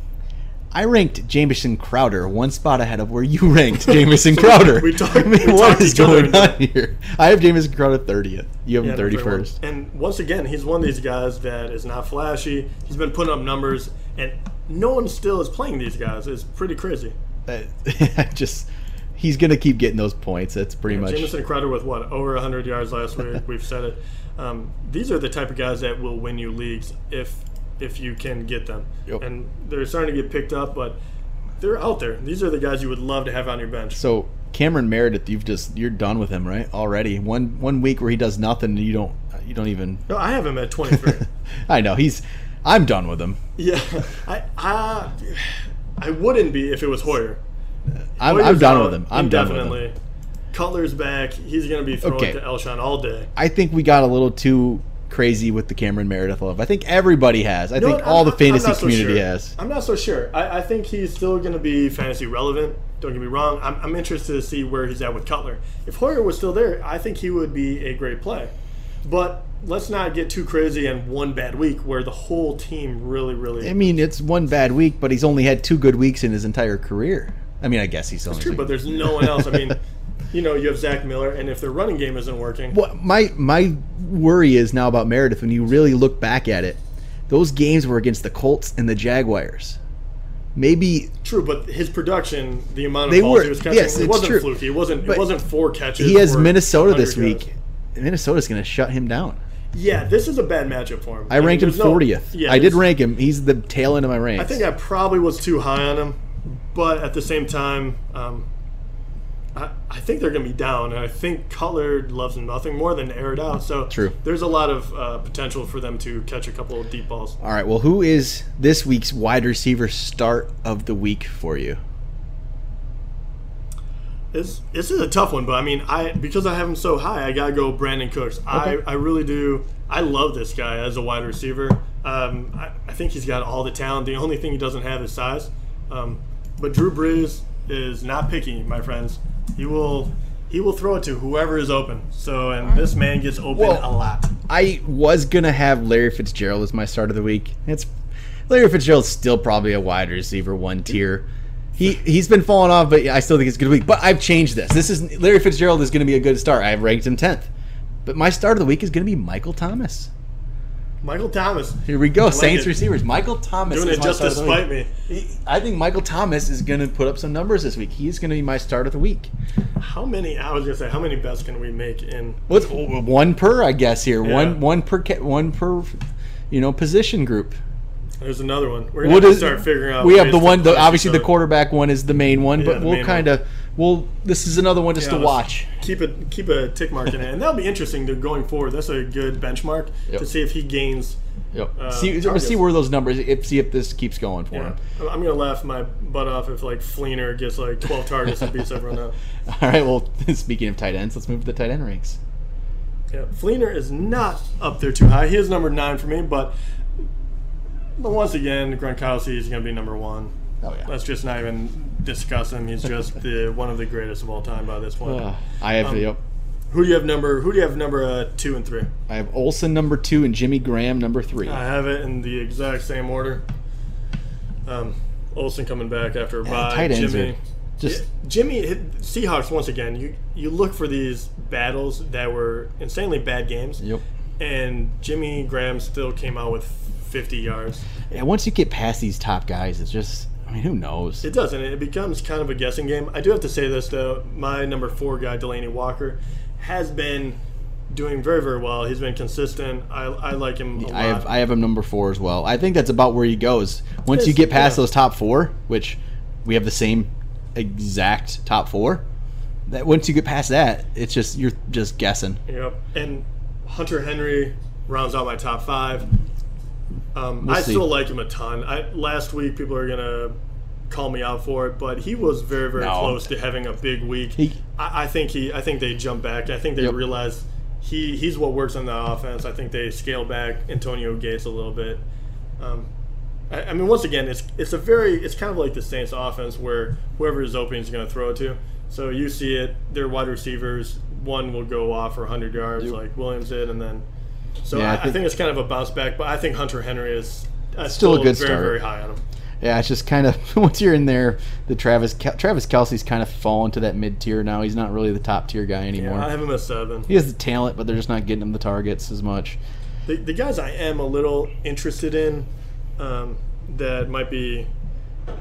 I ranked Jamison Crowder one spot ahead of where you ranked Jamison
So
Crowder.
we talked-
I mean, what is going on here? I have Jamison Crowder 30th. You have him
Yeah, no,
31st.
And once again, he's one of these guys that is not flashy. He's been putting up numbers, and no one still is playing these guys. It's pretty crazy.
Uh, just he's gonna keep getting those points. That's pretty much.
Jamison Crowder with what over 100 yards last week. We've said it. Um, these are the type of guys that will win you leagues if if you can get them.
Yep.
And they're starting to get picked up, but they're out there. These are the guys you would love to have on your bench.
So Cameron Meredith, you've just you're done with him, right? Already one one week where he does nothing, and you don't you don't even.
No, I have him at 23.
I know he's. I'm done with him.
yeah, I, I I wouldn't be if it was Hoyer.
Uh,
I'm,
I'm done
out
with him. I'm done with him.
Cutler's back. He's going to be throwing
Okay.
to Alshon all day.
I think we got a little too crazy with the Cameron Meredith love. I think everybody has. I
You know
think
what?
all
I'm-
the fantasy
so
community
sure.
has.
I'm not so sure. I, I think he's still going to be fantasy relevant. Don't get me wrong. I'm, I'm interested to see where he's at with Cutler. If Hoyer was still there, I think he would be a great play. But let's not get too crazy in one bad week where the whole team really, really.
I mean, it's one bad week, but he's only had two good weeks in his entire career. I mean, I guess he's only.
True, but there's no one else. I mean, you know, you have Zach Miller, and if their running game isn't working,
what my my worry is now about Meredith. When you really look back at it, those games were against the Colts and the Jaguars. Maybe
True, but his production, the amount of
They
balls
were-
he was catching,
yes,
it wasn't
true.
fluky. It wasn't.
But
It wasn't four catches.
he has Minnesota this
100 yards.
week. Minnesota's going to shut him down.
Yeah, this is a bad matchup for him.
I ranked him
there's no-
40th.
yeah,
I did rank him. He's the tail end of my ranks.
I think I probably was too high on him, but at the same time, um, I, I think they're going to be down, and I think Cutler loves them nothing more than to air it out. So
True.
there's a lot of uh, potential for them to catch a couple of deep balls.
All right. Well, who is this week's wide receiver start of the week for you?
This this is a tough one, but I mean, I because I have him so high, I gotta go Brandin Cooks.
Okay.
I, I really do. I love this guy as a wide receiver. Um, I, I think he's got all the talent. The only thing he doesn't have is size. Um, but Drew Brees is not picky, my friends. He will he will throw it to whoever is open. So and this man gets open
Well-
a lot.
I was gonna have Larry Fitzgerald as my start of the week. It's Larry Fitzgerald's still probably a wide receiver one tier. He he's been falling off, but I still think it's a good week. But I've changed this. This is Larry Fitzgerald is going to be a good start. I've ranked him tenth, but my start of the week is going to be Michael Thomas.
Michael Thomas.
Here we go,
like
Saints
it.
receivers. Michael Thomas
Doing
is
it just to spite me.
I think Michael Thomas is going to put up some numbers this week. He's going to be my start of the week.
How many? I was gonna say, how many bets can we make in?
What's one per? I guess here
Yeah.
one one per one per, you know, position group.
There's another one. We're gonna
What
have
is
to start figuring out.
We have the one. The, obviously, the quarterback one is the main one,
Yeah,
but we'll kind of. Well, this is another one just
Yeah,
to watch.
Keep a keep a tick mark in it, and that'll be interesting to going forward. That's a good benchmark
Yep.
to see if he gains.
Yep.
uh,
see,
targets.
see where those numbers. If see if this keeps going for
Yeah.
him.
I'm gonna laugh my butt off if like Fleener gets like 12 targets and beats everyone up.
All right. Well, speaking of tight ends, let's move to the tight end ranks.
Yeah, Fleener is not up there too high. He is number nine for me, but but once again, Gronkowski is gonna be number one.
Oh yeah.
Let's just not even discuss him. He's just the one of the greatest of all time by this point.
Uh, I have.
Um,
yep.
Who do you have number? Who do you have number uh, two and three?
I have Olsen number two and Jimmy Graham number three.
I have it in the exact same order. Um, Olsen coming back after a
Yeah,
bye.
tight ends
Jimmy,
just
Jimmy Seahawks once again. You you look for these battles that were insanely bad games,
Yep.
and Jimmy Graham still came out with 50 yards.
Yeah. Once you get past these top guys, it's just. I mean, who knows?
It doesn't. It becomes kind of a guessing game. I do have to say this though. My number four guy, Delanie Walker, has been doing very very well. He's been consistent. I, I like him. A
I have
lot.
I have him number four as well. I think that's about where he goes. Once you get past
yeah.
those top four, which we have the same exact top four, that once you get past that, it's just you're just guessing.
Yep. And Hunter Henry rounds out my top five. Um,
We'll
I
see.
still like him a ton. I, last week, people are gonna call me out for it, but he was very, very
No.
close to having a big week.
He-
I, I think he. I think they jump back. I think they
Yep.
realize he he's what works on the offense. I think they scale back Antonio Gates a little bit. Um, I, I mean, once again, it's it's a very it's kind of like the Saints offense where whoever is open is going to throw it to. So you see it, their wide receivers, one will go off for 100 yards
Yep.
like Williams did, and then so
Yeah, I
I, I,
think-
think, it's kind of a bounce back. But I think Hunter Henry is uh,
Still a good
very
start.
very high on him.
Yeah, it's just kind of once you're in there, the Travis Kel- Travis Kelce's kind of fallen to that mid tier now. He's not really the top tier guy anymore.
Yeah, I have him at seven.
he has the talent, but they're just not getting him the targets as much.
The, the guys I am a little interested in um, that might be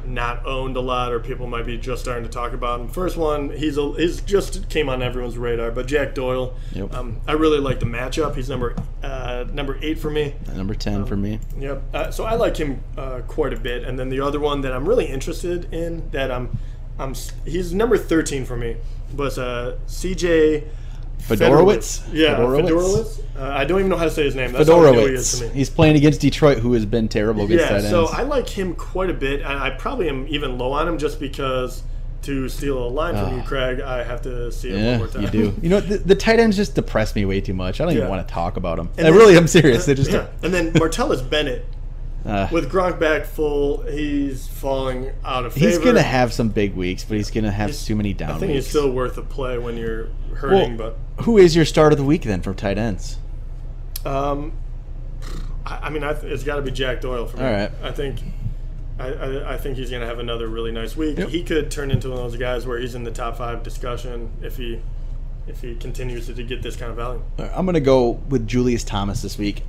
not owned a lot or people might be just starting to talk about him. First one, he's a, he's just came on everyone's radar, but Jack Doyle.
Yep.
Um, I really like the matchup. He's number uh, number eight for me.
Number ten for me.
Yep. Uh, so I like him uh, quite a bit. And then the other one that I'm really interested in that I'm I'm he's number 13 for me was uh, CJ
Fiedorowicz?
Yeah,
Fiedorowicz?
Fiedorowicz. Uh, I don't even know how to say his name. That's how he is to
Fiedorowicz.
me.
He's playing against Detroit, who has been terrible against
Yeah,
tight ends.
so I like him quite a bit, and I probably am even low on him just because to steal a line from
Ah.
you, Craig, I have to see it one more time.
you do. You know, the, the tight ends just depress me way too much. I don't even want to talk about them.
And
I
then-
really am serious. They just
yeah. And then Martellus Bennett
uh,
with Gronk back full, he's falling out of favor.
he's gonna have some big weeks, but he's gonna have
He's-
too many down
I think
weeks.
he's still worth a play when you're hurting,
well, who is your start of the week then for tight ends?
um, I, I mean, I th- it's got to be Jack Doyle for me.
All right.
I think. I, I, I think he's going to have another really nice week.
Yep.
He could turn into one of those guys where he's in the top five discussion if he if he continues to, to get this kind of value.
Right, I'm gonna go with Julius Thomas this week.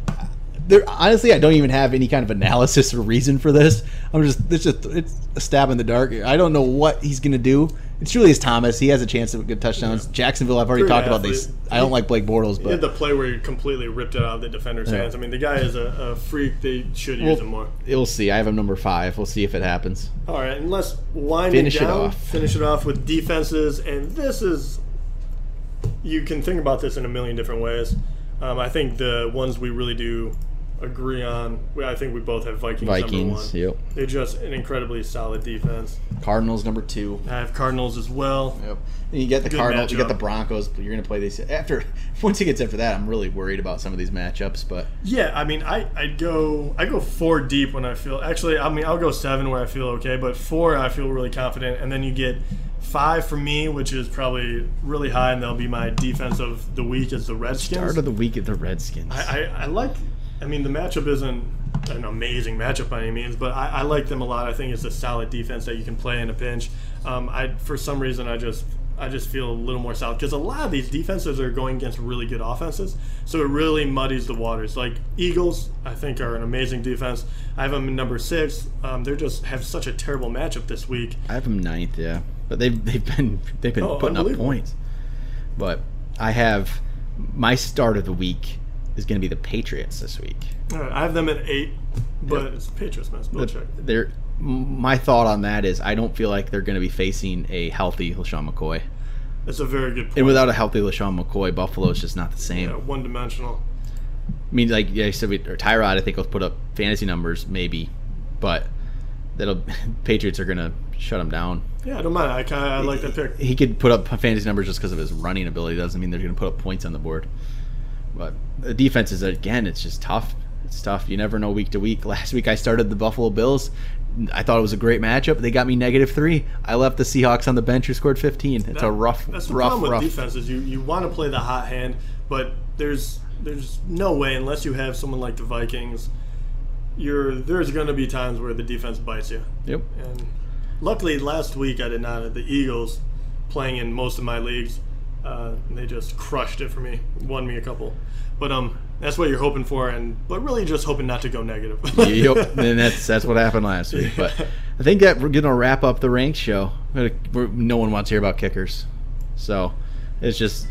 There, honestly, I don't even have any kind of analysis or reason for this. I'm just it's just it's a stab in the dark. I don't know what he's gonna do. It's Julius Thomas. He has a chance to get touchdowns. Jacksonville, I've already talked about
athlete.
these. I don't like Blake Bortles,
He had the play where he completely ripped it out of the defender's
Yeah.
hands. I mean, the guy is a, a freak. They should
We'll-
use him more.
we'll see. I have him number five. We'll see if it happens.
All right, and let's wind
Finish
it
it
down.
off.
Finish it off with defenses, and this is you can think about this in a million different ways. Um, I think the ones we really do agree on. we- I think we both have Vikings, number
Vikings.
one.
Yep.
They're just an incredibly solid defense.
Cardinals number two.
I have Cardinals as well.
Yep. And you get the
Good
Cardinals. You get the Broncos. You're gonna play these after. Once he gets after that, I'm really worried about some of these matchups. But
Yeah, I mean, I I go I go four deep when I feel actually. I mean, I'll go seven where I feel okay, but four I feel really confident, and then you get five for me, which is probably really high, and that'll be my defense of the week is the Redskins.
start of the week at the Redskins.
I, I, I like. I mean, the matchup isn't an amazing matchup by any means, but I, I like them a lot. I think it's a solid defense that you can play in a pinch. Um, I for some reason I just I just feel a little more solid because a lot of these defenses are going against really good offenses, so it really muddies the waters. Like Eagles, I think are an amazing defense. I have them in number six. Um, they just have such a terrible matchup this week.
I have them ninth, yeah, but they've they've been they've been
Oh,
putting up points. But I have my start of the week is going to be the Patriots this week.
Right, I have them at eight, but
Yep.
it's Patriots, man. It's Belichick.
They're my thought on that is I don't feel like they're going to be facing a healthy LeSean McCoy.
That's a very good point.
And without a healthy LeSean McCoy, Buffalo is just not the same.
yeah, one dimensional.
I mean, like yeah, I said, we, or Tyrod, I think will put up fantasy numbers maybe, but that'll Patriots are going to shut him down.
Yeah, I don't mind. I kind of I like that pick.
He could put up fantasy numbers just because of his running ability. Doesn't mean they're going to put up points on the board. But the defense is again, it's just tough. It's tough. You never know week to week. Last week I started the Buffalo Bills. I thought it was a great matchup. They got me negative three. I left the Seahawks on the bench who scored 15. It's a rough,
That's the
rough,
problem
rough.
with defenses. You you want to play the hot hand, but there's there's no way unless you have someone like the Vikings. You're there's going to be times where the defense bites you.
Yep.
And luckily, last week I did not have the Eagles playing in most of my leagues. Uh, they just crushed it for me, won me a couple. But um, that's what you're hoping for, and but really just hoping not to go negative.
yep, and that's that's what happened last week. But I think that we're gonna wrap up the ranked show. We're, no one wants to hear about kickers, so it's just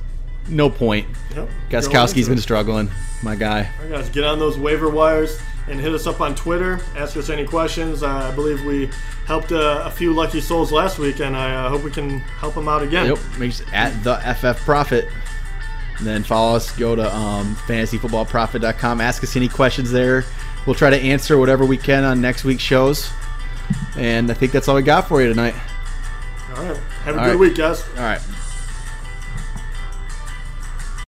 no point.
Yep. Gostkowski's
been struggling, my guy.
All right, guys, get on those waiver wires and hit us up on Twitter. Ask us any questions. Uh, I believe we helped uh, a few lucky souls last week, and I uh, hope we can help them out again.
Yep, make sure, at the FF Profit. And then follow us. Go to um, fantasyfootballprofit.com. Ask us any questions there. We'll try to answer whatever we can on next week's shows. And I think that's all we got for you tonight.
All right. Have a
All
good
right.
week, guys.
All right.